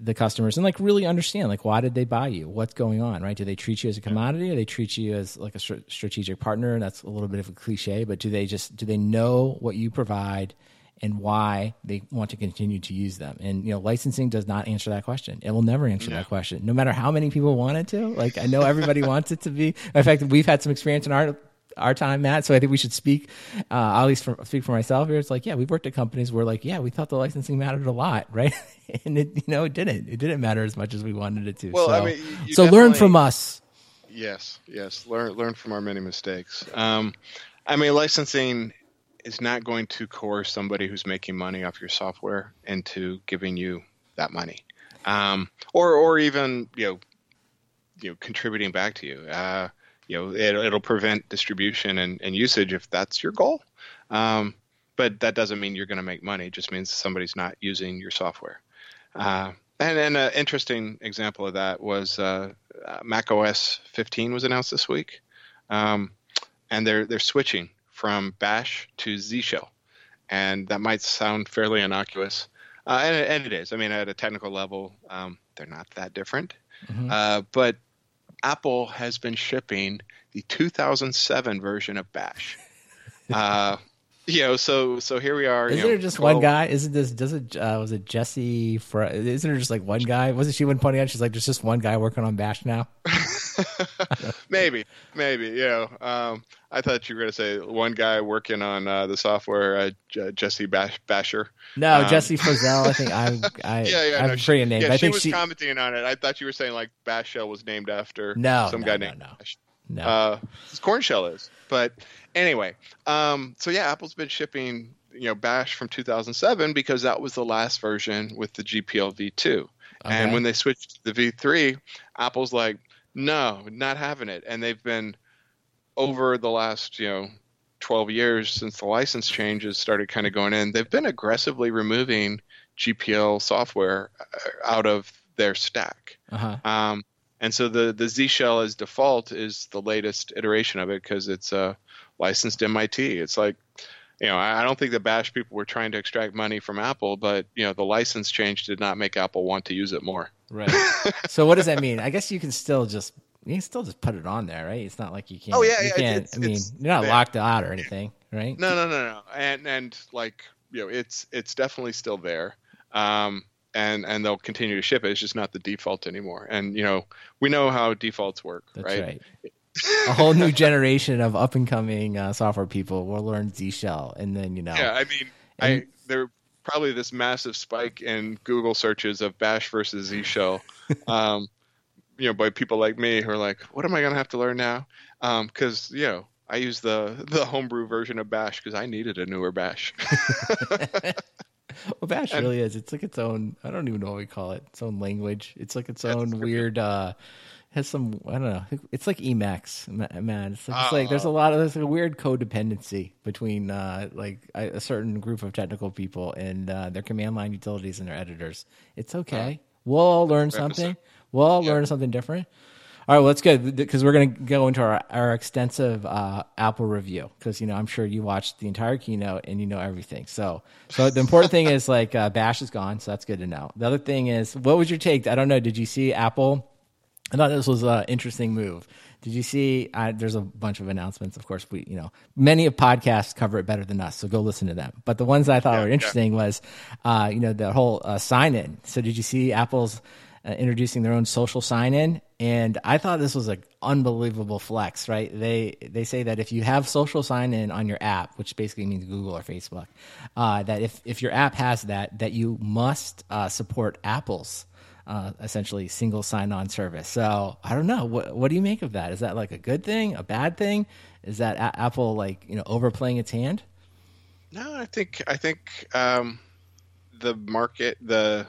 the customers, and like really understand like why did they buy you? What's going on? Right? Do they treat you as a commodity, or they treat you as like a strategic partner? That's a little bit of a cliche, but do they just do they know what you provide? and why they want to continue to use them. And you know, licensing does not answer that question. It will never answer that question, no matter how many people want it to. Like I know everybody wants it to be. In fact, we've had some experience in our our time, Matt. So I think we should speak, uh, at least for, speak for myself here. It's like, yeah, we've worked at companies where like, yeah, we thought the licensing mattered a lot, right? and it, you know, it didn't. It didn't matter as much as we wanted it to. Well, so, I mean, so learn from us. Yes, yes, learn learn from our many mistakes. Um, I mean, licensing is not going to coerce somebody who's making money off your software into giving you that money, um, or or even you know, you know, contributing back to you. Uh, you know it, it'll prevent distribution and, and usage if that's your goal um, but that doesn't mean you're going to make money it just means somebody's not using your software uh, and an interesting example of that was uh, uh mac os 15 was announced this week um, and they're they're switching from bash to z shell and that might sound fairly innocuous uh, and and it is. I mean, at a technical level, um, they're not that different. Mhm. Uh, but Apple has been shipping the 2007 version of Bash. uh, you know, so so here we are. Isn't you know, there just 12 one guy? Isn't this? Does it? Uh, was it Jesse? Fr- isn't there just like one guy? Wasn't she one pointing out? She's like, there's just one guy working on Bash now. maybe, maybe. You know, um, I thought you were going to say one guy working on uh, the software, uh, J- Jesse Bash- Basher. No, Um, Jessie Frazelle. I think I'm. I, Yeah, yeah. I'm no, forgetting names. Yeah, I she think was she. commenting on it. I thought you were saying like Bash Shell was named after No, some no, guy no, named no. Bash. no. Uh, Korn Shell is. But anyway, um, so yeah, Apple's been shipping you know Bash from 2007 because that was the last version with the GPL v2. And when they switched to the V3, Apple's like, no, not having it. And they've been over the last, you know, 12 years since the license changes started kind of going in, they've been aggressively removing GPL software uh, out of their stack. uh-huh. Um, and so the, the Z shell as default is the latest iteration of it because it's uh, licensed MIT. It's like, you know, I don't think the Bash people were trying to extract money from Apple, but you know, the license change did not make Apple want to use it more. Right. so what does that mean? I guess you can still just you can still just put it on there, right? It's not like you can't. Oh, yeah, you yeah, can't. it's- I mean, you're not locked out or anything, right? No, no, no, no. And and like you know, it's it's definitely still there. Um, and and they'll continue to ship it. It's just not the default anymore. And you know, we know how defaults work, That's right? right. A whole new generation of up and coming uh, software people will learn Z Shell, and then you know, Yeah, I mean, And- I there probably this massive spike in Google searches of Bash versus Z Shell. um, you know, by people like me who are like, "What am I going to have to learn now?" Because you know, I use the the homebrew version of Bash because I needed a newer Bash. well, Bash and- really is. It's like its own. I don't even know what we call it. Its own language. It's like its own weird. uh Has some. I don't know. It's like Emacs, man. It's, like, it's like there's a Oh. lot of there's a weird codependency between uh like a, a certain group of technical people and uh, their command line utilities and their editors. It's okay. We'll all learn something. We'll all Yeah. learn something different. All right, well, let's go because we're going to go into our, our extensive uh, Apple review because you know I'm sure you watched the entire keynote and you know everything. So, so the important thing is like uh, Bash is gone, so that's good to know. The other thing is, what was your take? I don't know. Did you see Apple? I thought this was an interesting move. Did you see? Uh, there's a bunch of announcements. Of course, we you know many of podcasts cover it better than us, so go listen to them. But the ones I thought Yeah, were yeah. interesting was, uh, you know, the whole uh, sign in. So did you see Apple's uh, introducing their own social sign in? And I thought this was an unbelievable flex, right? They they say that if you have social sign in on your app, which basically means Google or Facebook, uh, that if if your app has that, that you must uh, support Apple's uh, essentially single sign-on service. So I don't know. What what do you make of that? Is that like a good thing, a bad thing? Is that a- Apple like you know overplaying its hand? No, I think I think um, the market, the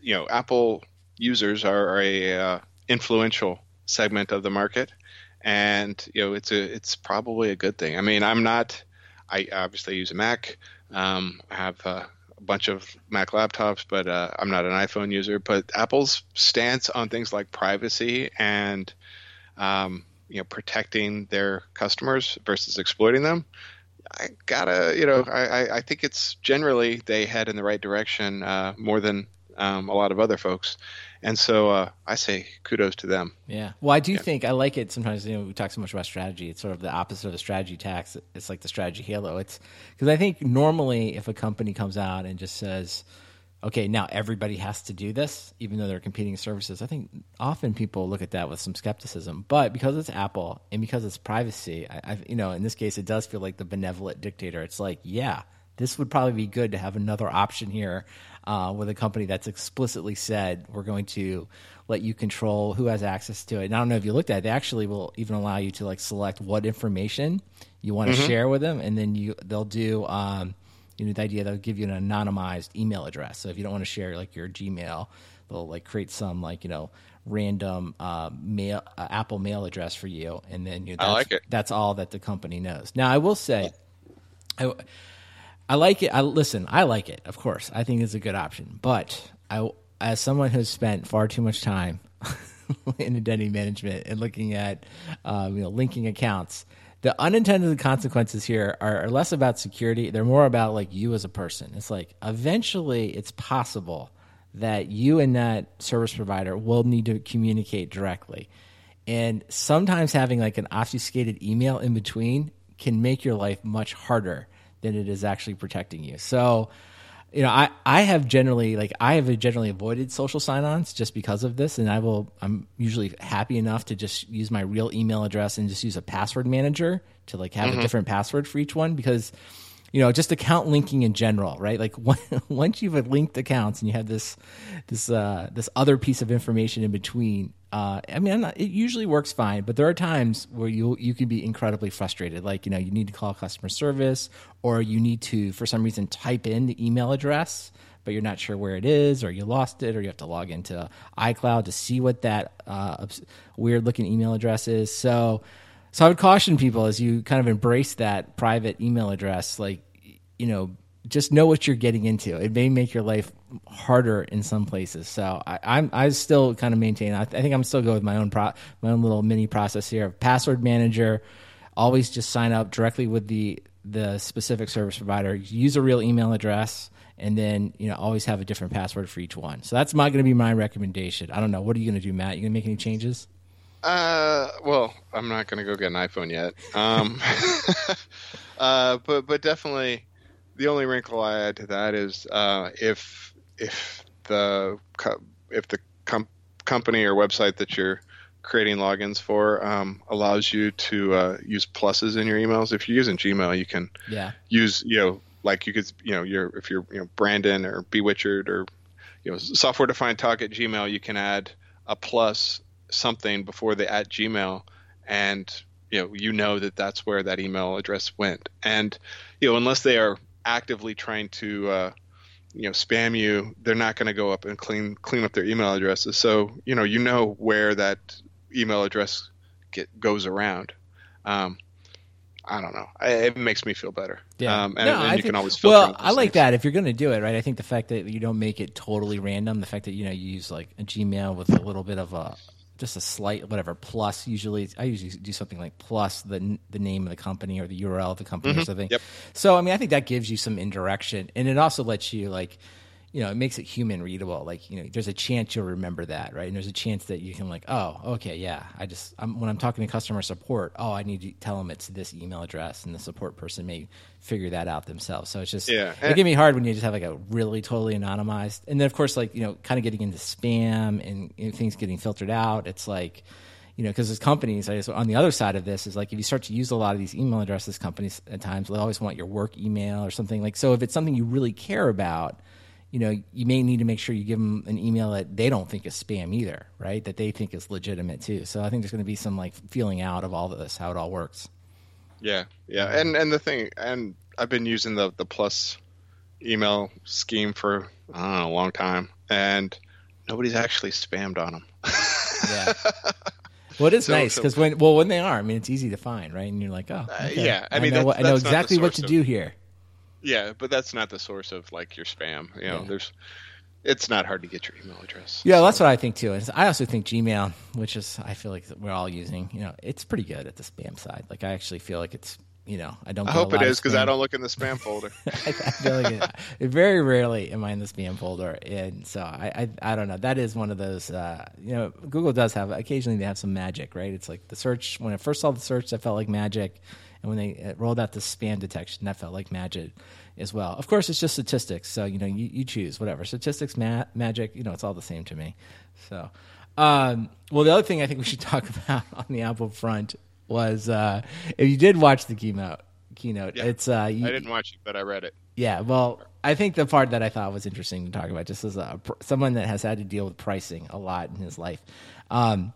you know, Apple users are a uh, influential segment of the market, and you know, it's a it's probably a good thing. I mean, I'm not. I obviously use a Mac. Um, I have uh, a bunch of Mac laptops, but uh, I'm not an iPhone user. But Apple's stance on things like privacy and um, you know protecting their customers versus exploiting them I gotta, you know, I, I, think it's generally they head in the right direction uh, more than um, a lot of other folks, and so uh, I say kudos to them. Yeah. Well, I do think I like it. Sometimes you know we talk so much about strategy. It's sort of the opposite of a strategy tax. It's like the strategy halo. It's because I think normally if a company comes out and just says, "Okay, now everybody has to do this," even though they're competing services, I think often people look at that with some skepticism. But because it's Apple and because it's privacy, I, I you know in this case it does feel like the benevolent dictator. It's like, yeah, this would probably be good to have another option here uh, with a company that's explicitly said we're going to let you control who has access to it. And I don't know if you looked at it; they actually will even allow you to like select what information you want to share with them, and then you they'll do. Um, you know the idea they'll give you an anonymized email address. So if you don't want to share like your Gmail, they'll like create some like you know random uh, mail uh, Apple mail address for you, and then you know, I that's, like it. That's all that the company knows. Now I will say. I, I like it. I listen. I like it. Of course, I think it's a good option. But I, as someone who's spent far too much time in identity management and looking at, um, you know, linking accounts, the unintended consequences here are, are less about security. They're more about like you as a person. It's like eventually it's possible that you and that service provider will need to communicate directly. And sometimes having like an obfuscated email in between can make your life much harder than it is actually protecting you. So, you know, I, I have generally like I have generally avoided social sign-ons just because of this, and I will. I'm usually happy enough to just use my real email address and just use a password manager to like have mm-hmm. a different password for each one because you know, just account linking in general, right? Like once you've linked accounts and you have this this uh, this other piece of information in between, uh, I mean, not, it usually works fine, but there are times where you you can be incredibly frustrated. Like you know, you need to call customer service, or you need to, for some reason, type in the email address, but you're not sure where it is, or you lost it, or you have to log into iCloud to see what that uh, weird looking email address is. So so I would caution people as you kind of embrace that private email address, like, you know, just know what you're getting into. It may make your life harder in some places. So I, I'm I still kind of maintain. I, I think I'm still go with my own pro, my own little mini process here. Of password manager. Always just sign up directly with the the specific service provider. Use a real email address, and then you know always have a different password for each one. So that's my going to be my recommendation. I don't know. What are you going to do, Matt? You going to make any changes? Uh, well, I'm not going to go get an iPhone yet. Um, uh, but but definitely, the only wrinkle I add to that is uh, if if the if the com- company or website that you're creating logins for um, allows you to uh, use pluses in your emails. If you're using Gmail, you can yeah. use you know like you could you know you're if you're you know Brandon or Bewitchered or you know software defined talk at Gmail, you can add a plus something before the at Gmail, and you know you know that that's where that email address went. And you know unless they are actively trying to uh, you know spam you, they're not going to go up and clean clean up their email addresses. So you know you know where that email address get goes around. Um, I don't know. I, it makes me feel better. Yeah, um, and, no, and you think, can always filter. Well, I like things. that. If you're going to do it, right? I think the fact that you don't make it totally random, the fact that you know you use like a Gmail with a little bit of a just a slight whatever plus. Usually, I usually do something like plus the the name of the company or the URL of the company mm-hmm. or something. Yep. So I mean, I think that gives you some indirection, and it also lets you like you know, it makes it human readable. Like, you know, there's a chance you'll remember that, right? And there's a chance that you can like, oh, okay, yeah. I just I'm, when I'm talking to customer support, oh, I need to tell them it's this email address, and the support person may figure that out themselves. So it's just yeah, it can be hard when you just have like a really totally anonymized, and then of course, like you know, kind of getting into spam and you know, things getting filtered out. It's like you know, because as companies, I guess on the other side of this is like if you start to use a lot of these email addresses, companies at times they always want your work email or something like. So if it's something you really care about, you know, you may need to make sure you give them an email that they don't think is spam either, right? That they think is legitimate too. So I think there's going to be some like feeling out of all of this, how it all works. Yeah, yeah, and and the thing, and I've been using the the plus email scheme for I don't know a long time, and nobody's actually spammed on them. yeah. Well, it is so, nice because so, when well when they are, I mean, it's easy to find, right? And you're like, oh, uh, okay. uh, yeah. I mean, I know, that's, I know exactly what to of, do here. Yeah, but that's not the source of like your spam. You know, yeah. there's it's not hard to get your email address. Yeah, so. that's what I think too. I also think Gmail, which is I feel like we're all using, you know, it's pretty good at the spam side. Like I actually feel like it's you know, I don't. I hope it is because I don't look in the spam folder. I, I, feel like it, very rarely am I in the spam folder, and so I, I, I don't know. That is one of those. Uh, you know, Google does have occasionally they have some magic, right? It's like the search. When I first saw the search, that felt like magic, and when they uh, rolled out the spam detection, that felt like magic as well. Of course, it's just statistics, so you know you, you choose whatever statistics, ma- magic. You know, it's all the same to me. So, um, well, the other thing I think we should talk about on the Apple front was uh, if you did watch the keynote. Keynote. Yeah. It's uh, you, I didn't watch it, but I read it. Yeah, well, I think the part that I thought was interesting to talk about, just as a, someone that has had to deal with pricing a lot in his life, um,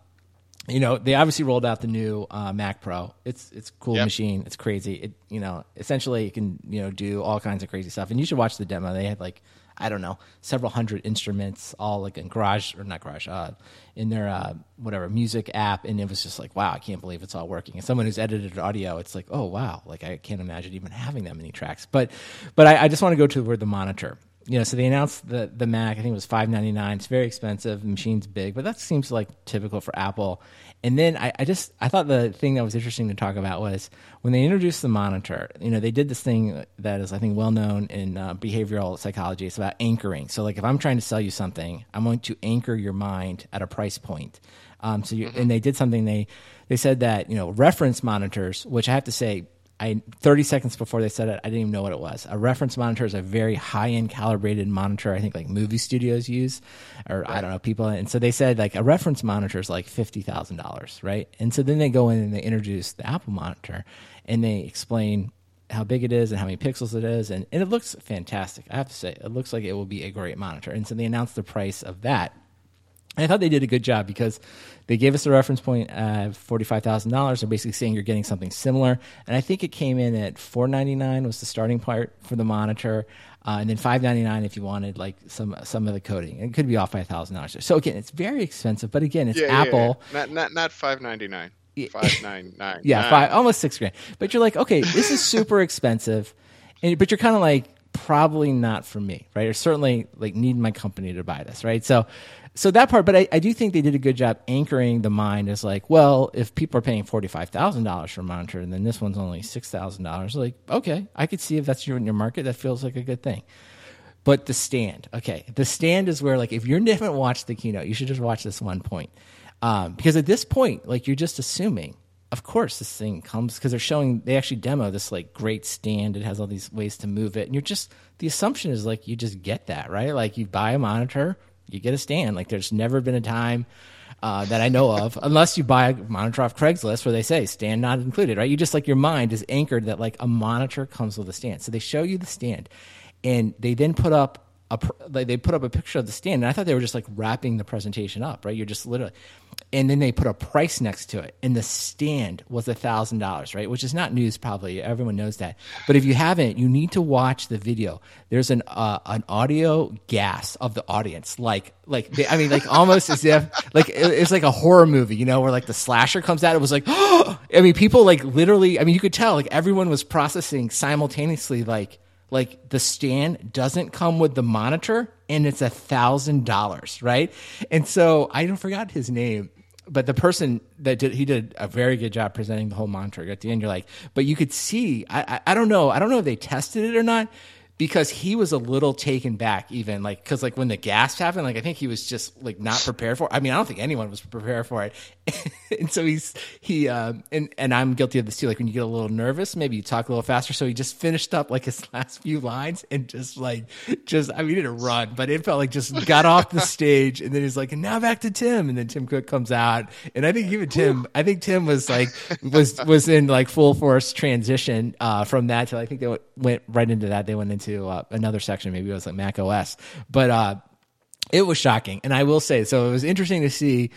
you know, they obviously rolled out the new uh, Mac Pro. It's it's a cool yep. machine. It's crazy. It you know, essentially it can you know do all kinds of crazy stuff. And you should watch the demo. They had like I don't know several hundred instruments, all like in Garage or not Garage, uh, in their uh, whatever music app, and it was just like wow, I can't believe it's all working. And someone who's edited audio, it's like oh wow, like I can't imagine even having that many tracks. But but I, I just want to go to where the monitor you know, so they announced the the Mac. I think it was five ninety nine. It's very expensive. The machine's big, but that seems like typical for Apple. And then I, I just I thought the thing that was interesting to talk about was when they introduced the monitor. You know, they did this thing that is I think well known in uh, behavioral psychology. It's about anchoring. So like if I'm trying to sell you something, I'm going to anchor your mind at a price point. Um, so you, and they did something they they said that you know reference monitors, which I have to say I 30 seconds before they said it, I didn't even know what it was. A reference monitor is a very high end calibrated monitor. I think like movie studios use, or right. I don't know people. And so they said like a reference monitor is like fifty thousand dollars, right? And so then they go in and they introduce the Apple monitor, and they explain how big it is and how many pixels it is, and, and it looks fantastic. I have to say, it looks like it will be a great monitor. And so they announced the price of that I thought they did a good job because they gave us a reference point of forty-five thousand dollars. They're basically saying you're getting something similar, and I think it came in at four ninety-nine was the starting part for the monitor, uh, and then five ninety-nine if you wanted like some some of the coding. It could be off by thousand dollars. So again, it's very expensive, but again, it's yeah, Apple. Yeah, yeah. Not not not five ninety-nine. Five nine nine. yeah, five almost six grand. But you're like, okay, this is super expensive, and but you're kind of like probably not for me, right? Or certainly like need my company to buy this, right? So so that part, but I, I, do think they did a good job anchoring the mind as like, well, if people are paying forty five thousand dollars for a monitor, and then this one's only six thousand dollars, like, okay, I could see if that's your in your market, that feels like a good thing. But the stand, okay, the stand is where like if you haven't watched the keynote, you should just watch this one point, um, because at this point, like you're just assuming, of course, this thing comes because they're showing they actually demo this like great stand. It has all these ways to move it, and you're just the assumption is like you just get that right, like you buy a monitor you get a stand. Like there's never been a time uh, that I know of, unless you buy a monitor off Craigslist where they say stand not included, right? You just like your mind is anchored that like a monitor comes with a stand. So they show you the stand, and they then put up a they put up a picture of the stand, and I thought they were just like wrapping the presentation up, right? You're just literally, and then they put a price next to it, and the stand was a thousand dollars, right? Which is not news, probably everyone knows that. But if you haven't, you need to watch the video. There's an uh, an audio gas of the audience, like like they, I mean, like almost as if like it, it's like a horror movie, you know, where like the slasher comes out. It was like, I mean, people like literally. I mean, you could tell like everyone was processing simultaneously, like like the stand doesn't come with the monitor and it's a thousand dollars, right? And so I don't forgot his name, but the person that did he did a very good job presenting the whole monitor. At the end, you're like, but you could see. I, I, I don't know. I don't know if they tested it or not because he was a little taken back even like because like when the gas happened like i think he was just like not prepared for it. i mean i don't think anyone was prepared for it. And so he's he uh, and and i'm guilty of this too like when you get a little nervous maybe you talk a little faster. So he just finished up like his last few lines and just like just i mean he didn't run but it felt like just got off the stage and then he's like and now back to tim. And then tim cook comes out. And i think even tim i think tim was like was was in like full force transition uh, from that to i think they went right into that. They went into to uh, another section. Maybe it was like Mac OS, but uh, it was shocking. And I will say, so it was interesting to see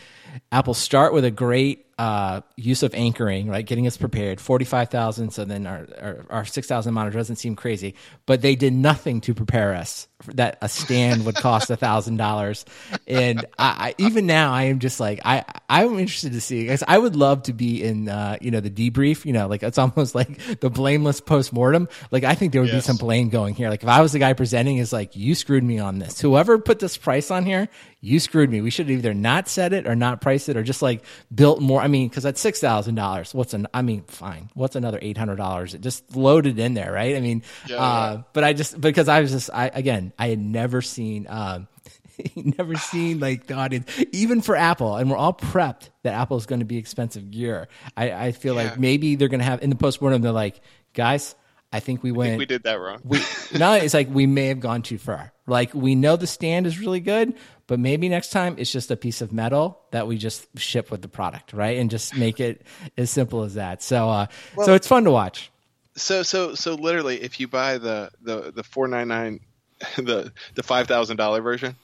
Apple start with a great uh, use of anchoring, right? Getting us prepared. Forty-five thousand. So then our our, our six thousand monitor doesn't seem crazy, but they did nothing to prepare us that a stand would cost a thousand dollars. And I, I, even now, I am just like I I'm interested to see because I would love to be in uh, you know the debrief. You know, like it's almost like the blameless post mortem. Like I think there would yes. be some blame going here. Like if I was the guy presenting, is like you screwed me on this. Whoever put this price on here, you screwed me. We should have either not said it or not priced it or just like built more. I mean, because that's six thousand dollars, what's an? I mean, fine. What's another eight hundred dollars? It just loaded in there, right? I mean, yeah, uh, yeah. but I just because I was just I again I had never seen. Um, never seen like the audience, even for Apple, and we're all prepped that Apple is going to be expensive gear. I, I feel yeah. like maybe they're going to have in the postmortem. They're like, guys, I think we went. Think we did that wrong. We no, it's like we may have gone too far. Like we know the stand is really good, but maybe next time it's just a piece of metal that we just ship with the product, right? And just make it as simple as that. So, uh, well, so it's fun to watch. So, so, so literally, if you buy the the the four nine nine, the the five thousand dollar version,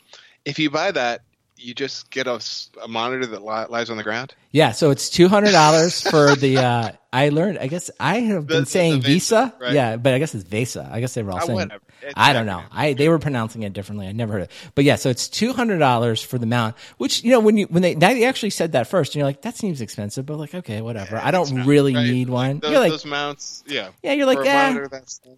if you buy that, you just get a, a monitor that li- lies on the ground. Yeah, so it's two hundred dollars for the. Uh, I learned. I guess I have been saying Visa. Vesa right? Yeah, but I guess it's Visa. I guess they were all uh, saying. Whatever. I don't know. I they were pronouncing it differently. I never heard it. But yeah, so it's two hundred dollars for the mount. Which you know when you when they they actually said that first, and you're like, that seems expensive. But like, okay, whatever. I don't really Right? need one. Those, you're like, those mounts, yeah. Yeah, you're like, yeah,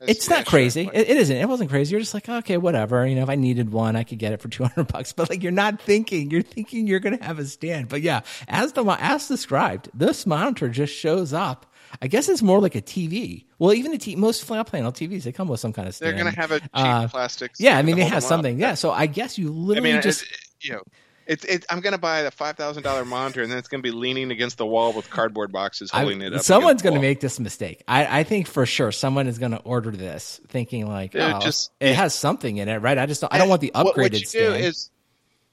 it's not crazy. It, it isn't. It wasn't crazy. You're just like, okay, whatever. You know, if I needed one, I could get it for 200 bucks. But like, you're not thinking. You're thinking you're going to have a stand. But yeah, as the as described, this monitor just shows up. I guess it's more like a TV. Well, even the t- most flat panel TVs, they come with some kind of they're going to have a cheap Uh, plastic. Yeah, I mean, they have up. something. Yeah, so I guess you I literally mean, just. it's, you know, it's it, I'm going to buy a five thousand dollar monitor, and then it's going to be leaning against the wall with cardboard boxes I- holding it up. someone's going to make this mistake. I, I think for sure someone is going to order this, thinking like, Dude, oh, just- it has something in it, right? I just don't, I don't want the upgraded what, what you stand. do is,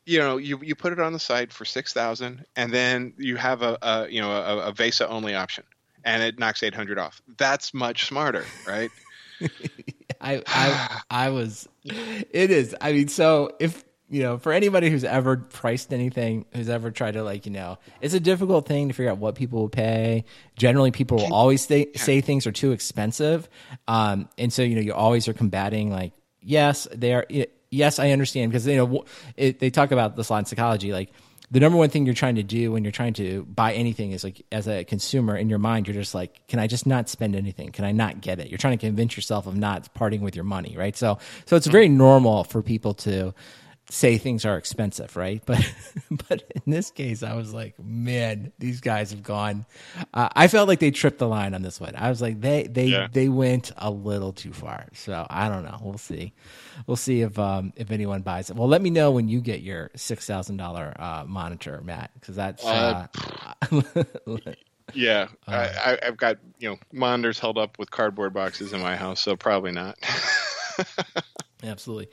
you know, you you put it on the site for six thousand, and then you have a, a you know a, a VESA only option, and it knocks eight hundred off. That's much smarter, right? I, I, I was, it is. I mean, so if, you know, for anybody who's ever priced anything, who's ever tried to like, you know, it's a difficult thing to figure out what people will pay. Generally, people will always say, say things are too expensive. Um, and so, you know, you always are combating like, yes, they are, yes, I understand because, you know, it, they talk about this a lot in psychology, like, the number one thing you're trying to do when you're trying to buy anything is like as a consumer in your mind you're just like can i just not spend anything? Can i not get it? You're trying to convince yourself of not parting with your money right? So so it's mm-hmm. very normal for people to say things are expensive right? But but in this case i was like man these guys have gone uh, i felt like they tripped the line on this one. I was like they they Yeah. they went a little too far. So i don't know. We'll see. We'll see if um if anyone buys it. Well let me know when you get your six thousand dollar uh monitor matt because that's uh, Yeah, I, I, I've got you know monitors held up with cardboard boxes in my house, so probably not. Absolutely.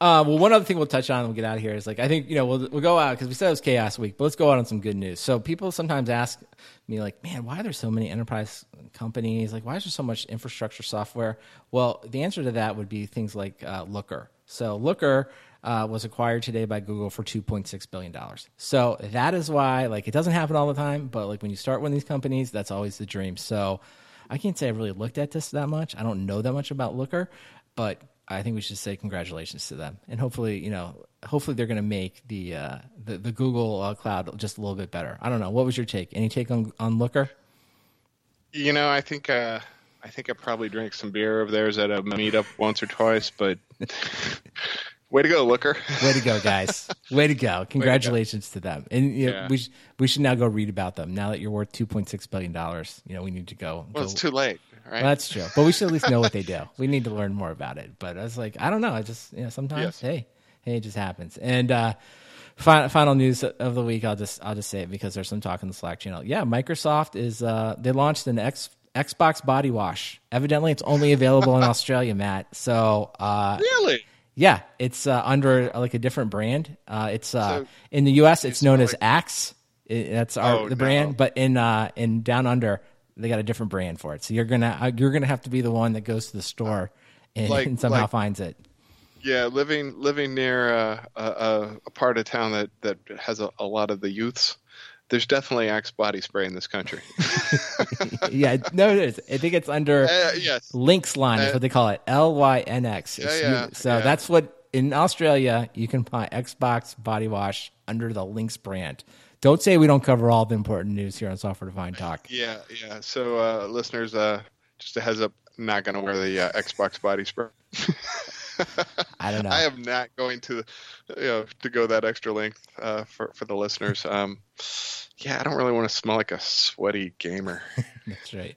Uh, well, one other thing we'll touch on and we'll get out of here is like I think you know we'll we'll go out because we said it was chaos week, but let's go out on some good news. So people sometimes ask me like, man, why are there so many enterprise companies? Like, why is there so much infrastructure software? Well, the answer to that would be things like uh, Looker. So Looker uh, was acquired today by Google for two point six billion dollars. So that is why like it doesn't happen all the time, but like when you start one of these companies, that's always the dream. So I can't say I really looked at this that much. I don't know that much about Looker, but I think we should say congratulations to them, and hopefully, you know, hopefully they're going to make the uh, the, the Google uh, Cloud just a little bit better. I don't know. What was your take? Any take on on Looker? you know, I think uh, I think I probably drank some beer of theirs at a meetup once or twice, but way to go, Looker. Way to go, guys! Way to go! Congratulations to them. And you know, Yeah. we sh- we should now go read about them. Now that you're worth two point six billion dollars, you know, we need to go. Well, go it's too late, right? Well, that's true, but we should at least know what they do. We need to learn more about it. But I was like, I don't know. I just, you know, sometimes, Yes. hey, hey, it just happens. And uh, final, final news of the week, I'll just, I'll just say it because there's some talk in the Slack channel. Yeah, Microsoft is, uh, they launched an X, Xbox body wash. Evidently, it's only available in Australia, Matt. So, uh, really? Yeah, it's uh, under uh, like a different brand. Uh, it's uh, So- in the U.S. It's known as Axe. I- that's our Oh, the no. brand, but in uh, in down under they got a different brand for it. So you're gonna uh, you're gonna have to be the one that goes to the store and, Like- and somehow like- finds it. Yeah, living living near uh, a, a, a part of town that that has a, a lot of the youths. There's definitely Axe body spray in this country. yeah, no, it is. I think it's under uh, yes. Lynx line is Uh, what they call it. L Y N X. Yeah, yeah, So yeah. that's what in Australia you can buy Xbox body wash under the Lynx brand. Don't say we don't cover all the important news here on Software Defined Talk. Yeah, yeah. So, uh, listeners, uh, just a heads up, not going to wear the uh, Xbox body spray. I don't know. I am not going to, you know, to go that extra length uh, for for the listeners. Um, yeah, I don't really want to smell like a sweaty gamer. That's right.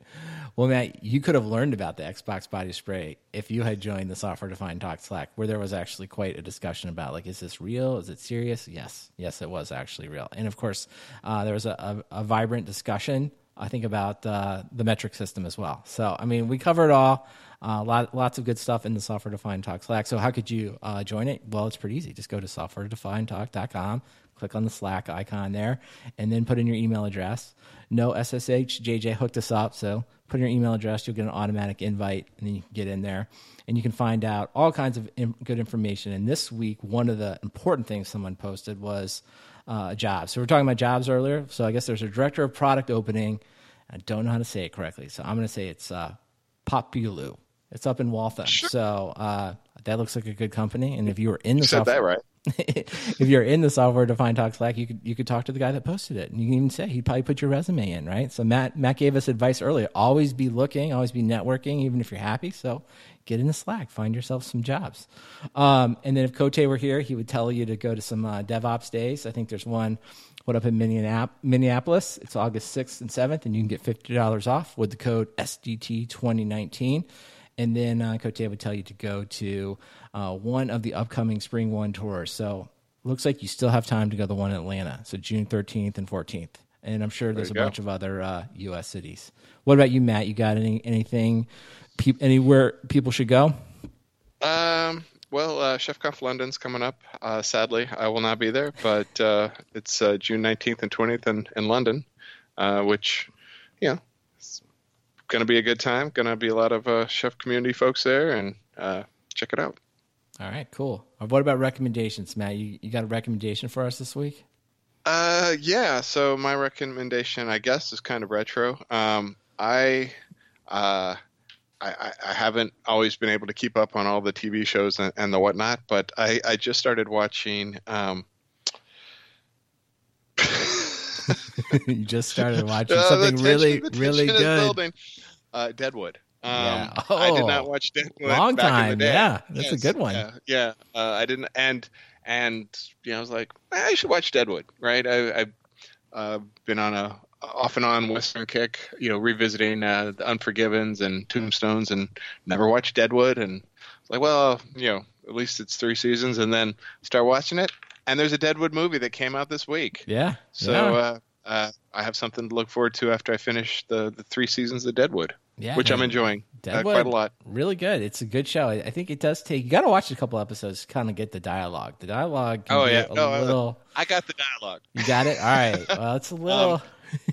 Well, Matt, you could have learned about the Xbox body spray if you had joined the Software Defined Talk Slack, where there was actually quite a discussion about like, is this real? Is it serious? Yes, yes, it was actually real. And of course, uh, there was a, a, a vibrant discussion. I think about uh, the metric system as well. So, I mean, we covered all. Uh, lot, lots of good stuff in the Software Defined Talk Slack. So, how could you uh, join it? Well, it's pretty easy. Just go to softwaredefinedtalk.com, click on the Slack icon there, and then put in your email address. No SSH, JJ hooked us up. So, put in your email address, you'll get an automatic invite, and then you can get in there. And you can find out all kinds of in- good information. And this week, one of the important things someone posted was uh, jobs. So, we're talking about jobs earlier. So, I guess there's a director of product opening. I don't know how to say it correctly. So, I'm going to say it's uh, Populu. It's up in Waltham. So uh, that looks like a good company. And if you were in the You software, that right. if you're in the software defined talk Slack, you could you could talk to the guy that posted it, and you can even say he'd probably put your resume in, right? So Matt Matt gave us advice earlier: always be looking, always be networking, even if you're happy. So get into Slack, find yourself some jobs. Um, and then if Cote were here, he would tell you to go to some uh, DevOps days. I think there's one. What up in Minneap- Minneapolis? It's August 6th and 7th, and you can get $50 off with the code SDT2019. And then uh, Cote would tell you to go to uh, one of the upcoming Spring One tours. So looks like you still have time to go to the one in Atlanta. So June 13th and 14th. And I'm sure there's a go. bunch of other uh, U.S. cities. What about you, Matt? You got any anything, pe- anywhere people should go? Um, well, uh, Chef Conf London's coming up. Uh, sadly, I will not be there, but uh, it's uh, June 19th and 20th in, in London, uh, which, you know, going to be a good time. Going to be a lot of uh, chef community folks there, and uh, check it out. All right, cool. Uh, What about recommendations, Matt? You, you got a recommendation for us this week? Uh, yeah. So my recommendation, I guess, is kind of retro. Um, I, uh, I, I- I haven't always been able to keep up on all the TV shows and, and the whatnot, but I, I just started watching. Um, you just started watching uh, something tension- really, really good. Uh, Deadwood. Um, Yeah. I did Oh. not watch Deadwood. Long back in time, the day. yeah. That's a good one. Yeah, yeah. Uh, I didn't, and and you know, I was like, "Eh, I should watch Deadwood, right? I, I've uh, been on a off and on Western kick, you know, revisiting uh, the Unforgivens and Tombstones, and never watched Deadwood, and like, well, you know, at least it's three seasons, and then start watching it, and there's a Deadwood movie that came out this week, Yeah. so yeah. Uh, I have something to look forward to after I finish the the three seasons of Deadwood, yeah, which I'm man. enjoying uh, Deadwood, quite a lot. Really good. It's a good show. I I think it does take. You got to watch a couple episodes to kind of get the dialogue. The dialogue. Can Oh, be yeah. a No, uh, little. I got the dialogue. You got it. All right. Well, it's a little.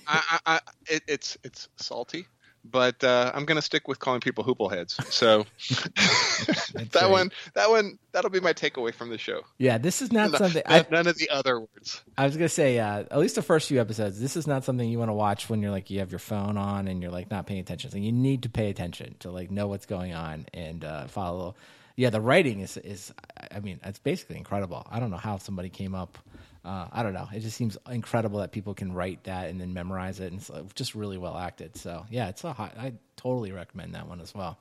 I, I, I, it, it's it's salty, but uh, I'm gonna stick with calling people hoopleheads. So that right. one, that one, that'll be my takeaway from the show. yeah, this is not No- something. none, I, none of the other words. I was gonna say, uh, at least the first few episodes. This is not something you want to watch when you're like you have your phone on and you're like not paying attention. So you need to pay attention to like know what's going on and uh, follow. Yeah, the writing is is. I mean, it's basically incredible. I don't know how somebody came up. Uh, I don't know. It just seems incredible that people can write that and then memorize it, and it's uh, just really well acted. So yeah, it's a hot. I totally recommend that one as well.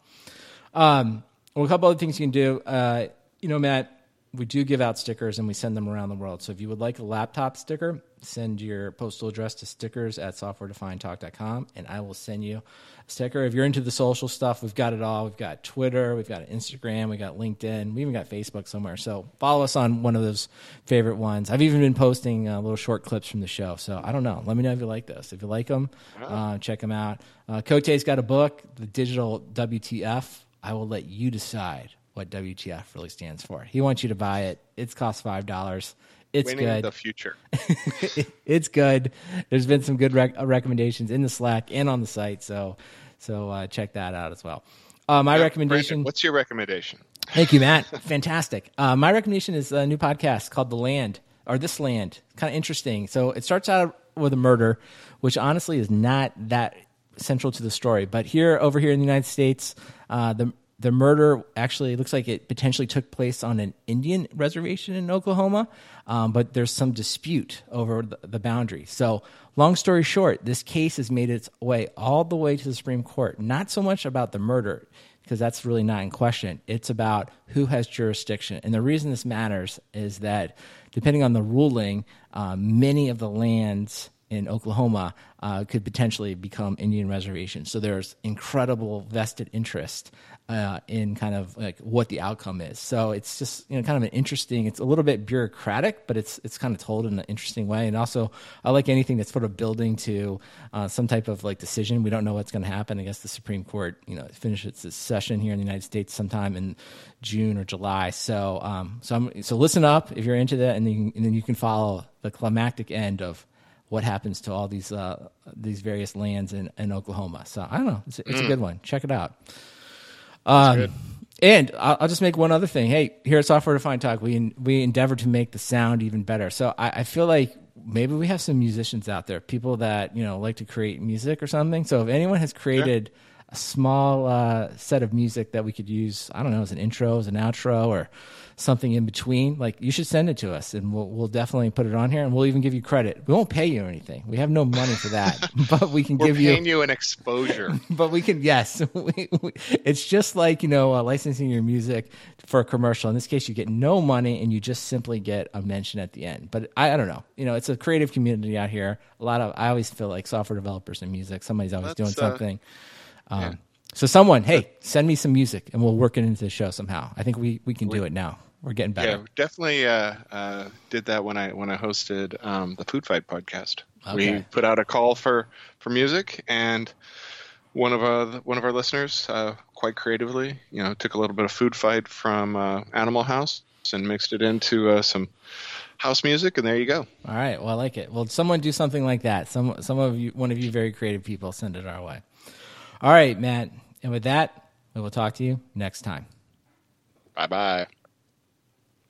Um, well, a couple other things you can do. Uh, you know, Matt, we do give out stickers and we send them around the world. So if you would like a laptop sticker, send your postal address to stickers at softwaredefinedtalk.com and I will send you a sticker. If you're into the social stuff, we've got it all. We've got Twitter, we've got Instagram, we got LinkedIn, we even got Facebook somewhere. So follow us on one of those favorite ones. I've even been posting uh, little short clips from the show. So I don't know. Let me know if you like those. If you like them, uh, check them out. Uh, Cote's got a book, The Digital WTF. I will let you decide what WTF really stands for. He wants you to buy it. It's cost five dollars. It's Winning good. the future. it's good. There's been some good rec- uh, recommendations in the Slack and on the site, so so uh, check that out as well. Uh, my recommendation. Brandon, what's your recommendation? Thank you, Matt. Fantastic. Uh, my recommendation is a new podcast called The Land or This Land. Kind of interesting. So it starts out with a murder, which honestly is not that central to the story. But here, over here in the United States, uh, the the murder actually looks like it potentially took place on an Indian reservation in Oklahoma, um, but there's some dispute over the, the boundary. So, long story short, this case has made its way all the way to the Supreme Court. Not so much about the murder, because that's really not in question. It's about who has jurisdiction. And the reason this matters is that depending on the ruling, uh, many of the lands in Oklahoma uh, could potentially become Indian reservations. So there's incredible vested interest uh, in kind of like what the outcome is. So it's just you know kind of an interesting. It's a little bit bureaucratic, but it's it's kind of told in an interesting way. And also, I like anything that's sort of building to uh, some type of like decision. We don't know what's going to happen. I guess the Supreme Court you know finishes its session here in the United States sometime in June or July. So um, so I'm, so listen up if you're into that, and then you, and then you can follow the climactic end of what happens to all these uh, these various lands in, in Oklahoma. So I don't know. It's, it's a good one. Check it out. Um, and I'll, I'll just make one other thing. Hey, here at Software Defined Talk, we we endeavor to make the sound even better. So I, I feel like maybe we have some musicians out there, people that you know like to create music or something. So if anyone has created a small uh, set of music that we could use. I don't know, as an intro, as an outro, or something in between, like you should send it to us, and we'll we'll definitely put it on here, and we'll even give you credit. We won't pay you anything. We have no money for that, but we can We're give paying you. you an exposure. But we can, yes. We, we, it's just like you know uh, licensing your music for a commercial. In this case, you get no money, and you just simply get a mention at the end. But I, I don't know. You know, it's a creative community out here. A lot of I always feel like software developers and music. Somebody's always doing That's, uh, something. Um, yeah. So someone, hey, send me some music, and we'll work it into the show somehow. I think we we can do it now. We're getting better. Yeah, definitely uh, uh, did that when I when I hosted um, the Food Fight podcast. We put out a call for for music, and one of uh, one of our listeners, uh, quite creatively, you know, took a little bit of Food Fight from uh, Animal House and mixed it into uh, some house music, and there you go. All right. Well, I like it. Well, someone do something like that. Some some of you, one of you, very creative people, send it our way. All right, Matt. And with that, we will talk to you next time. Bye bye.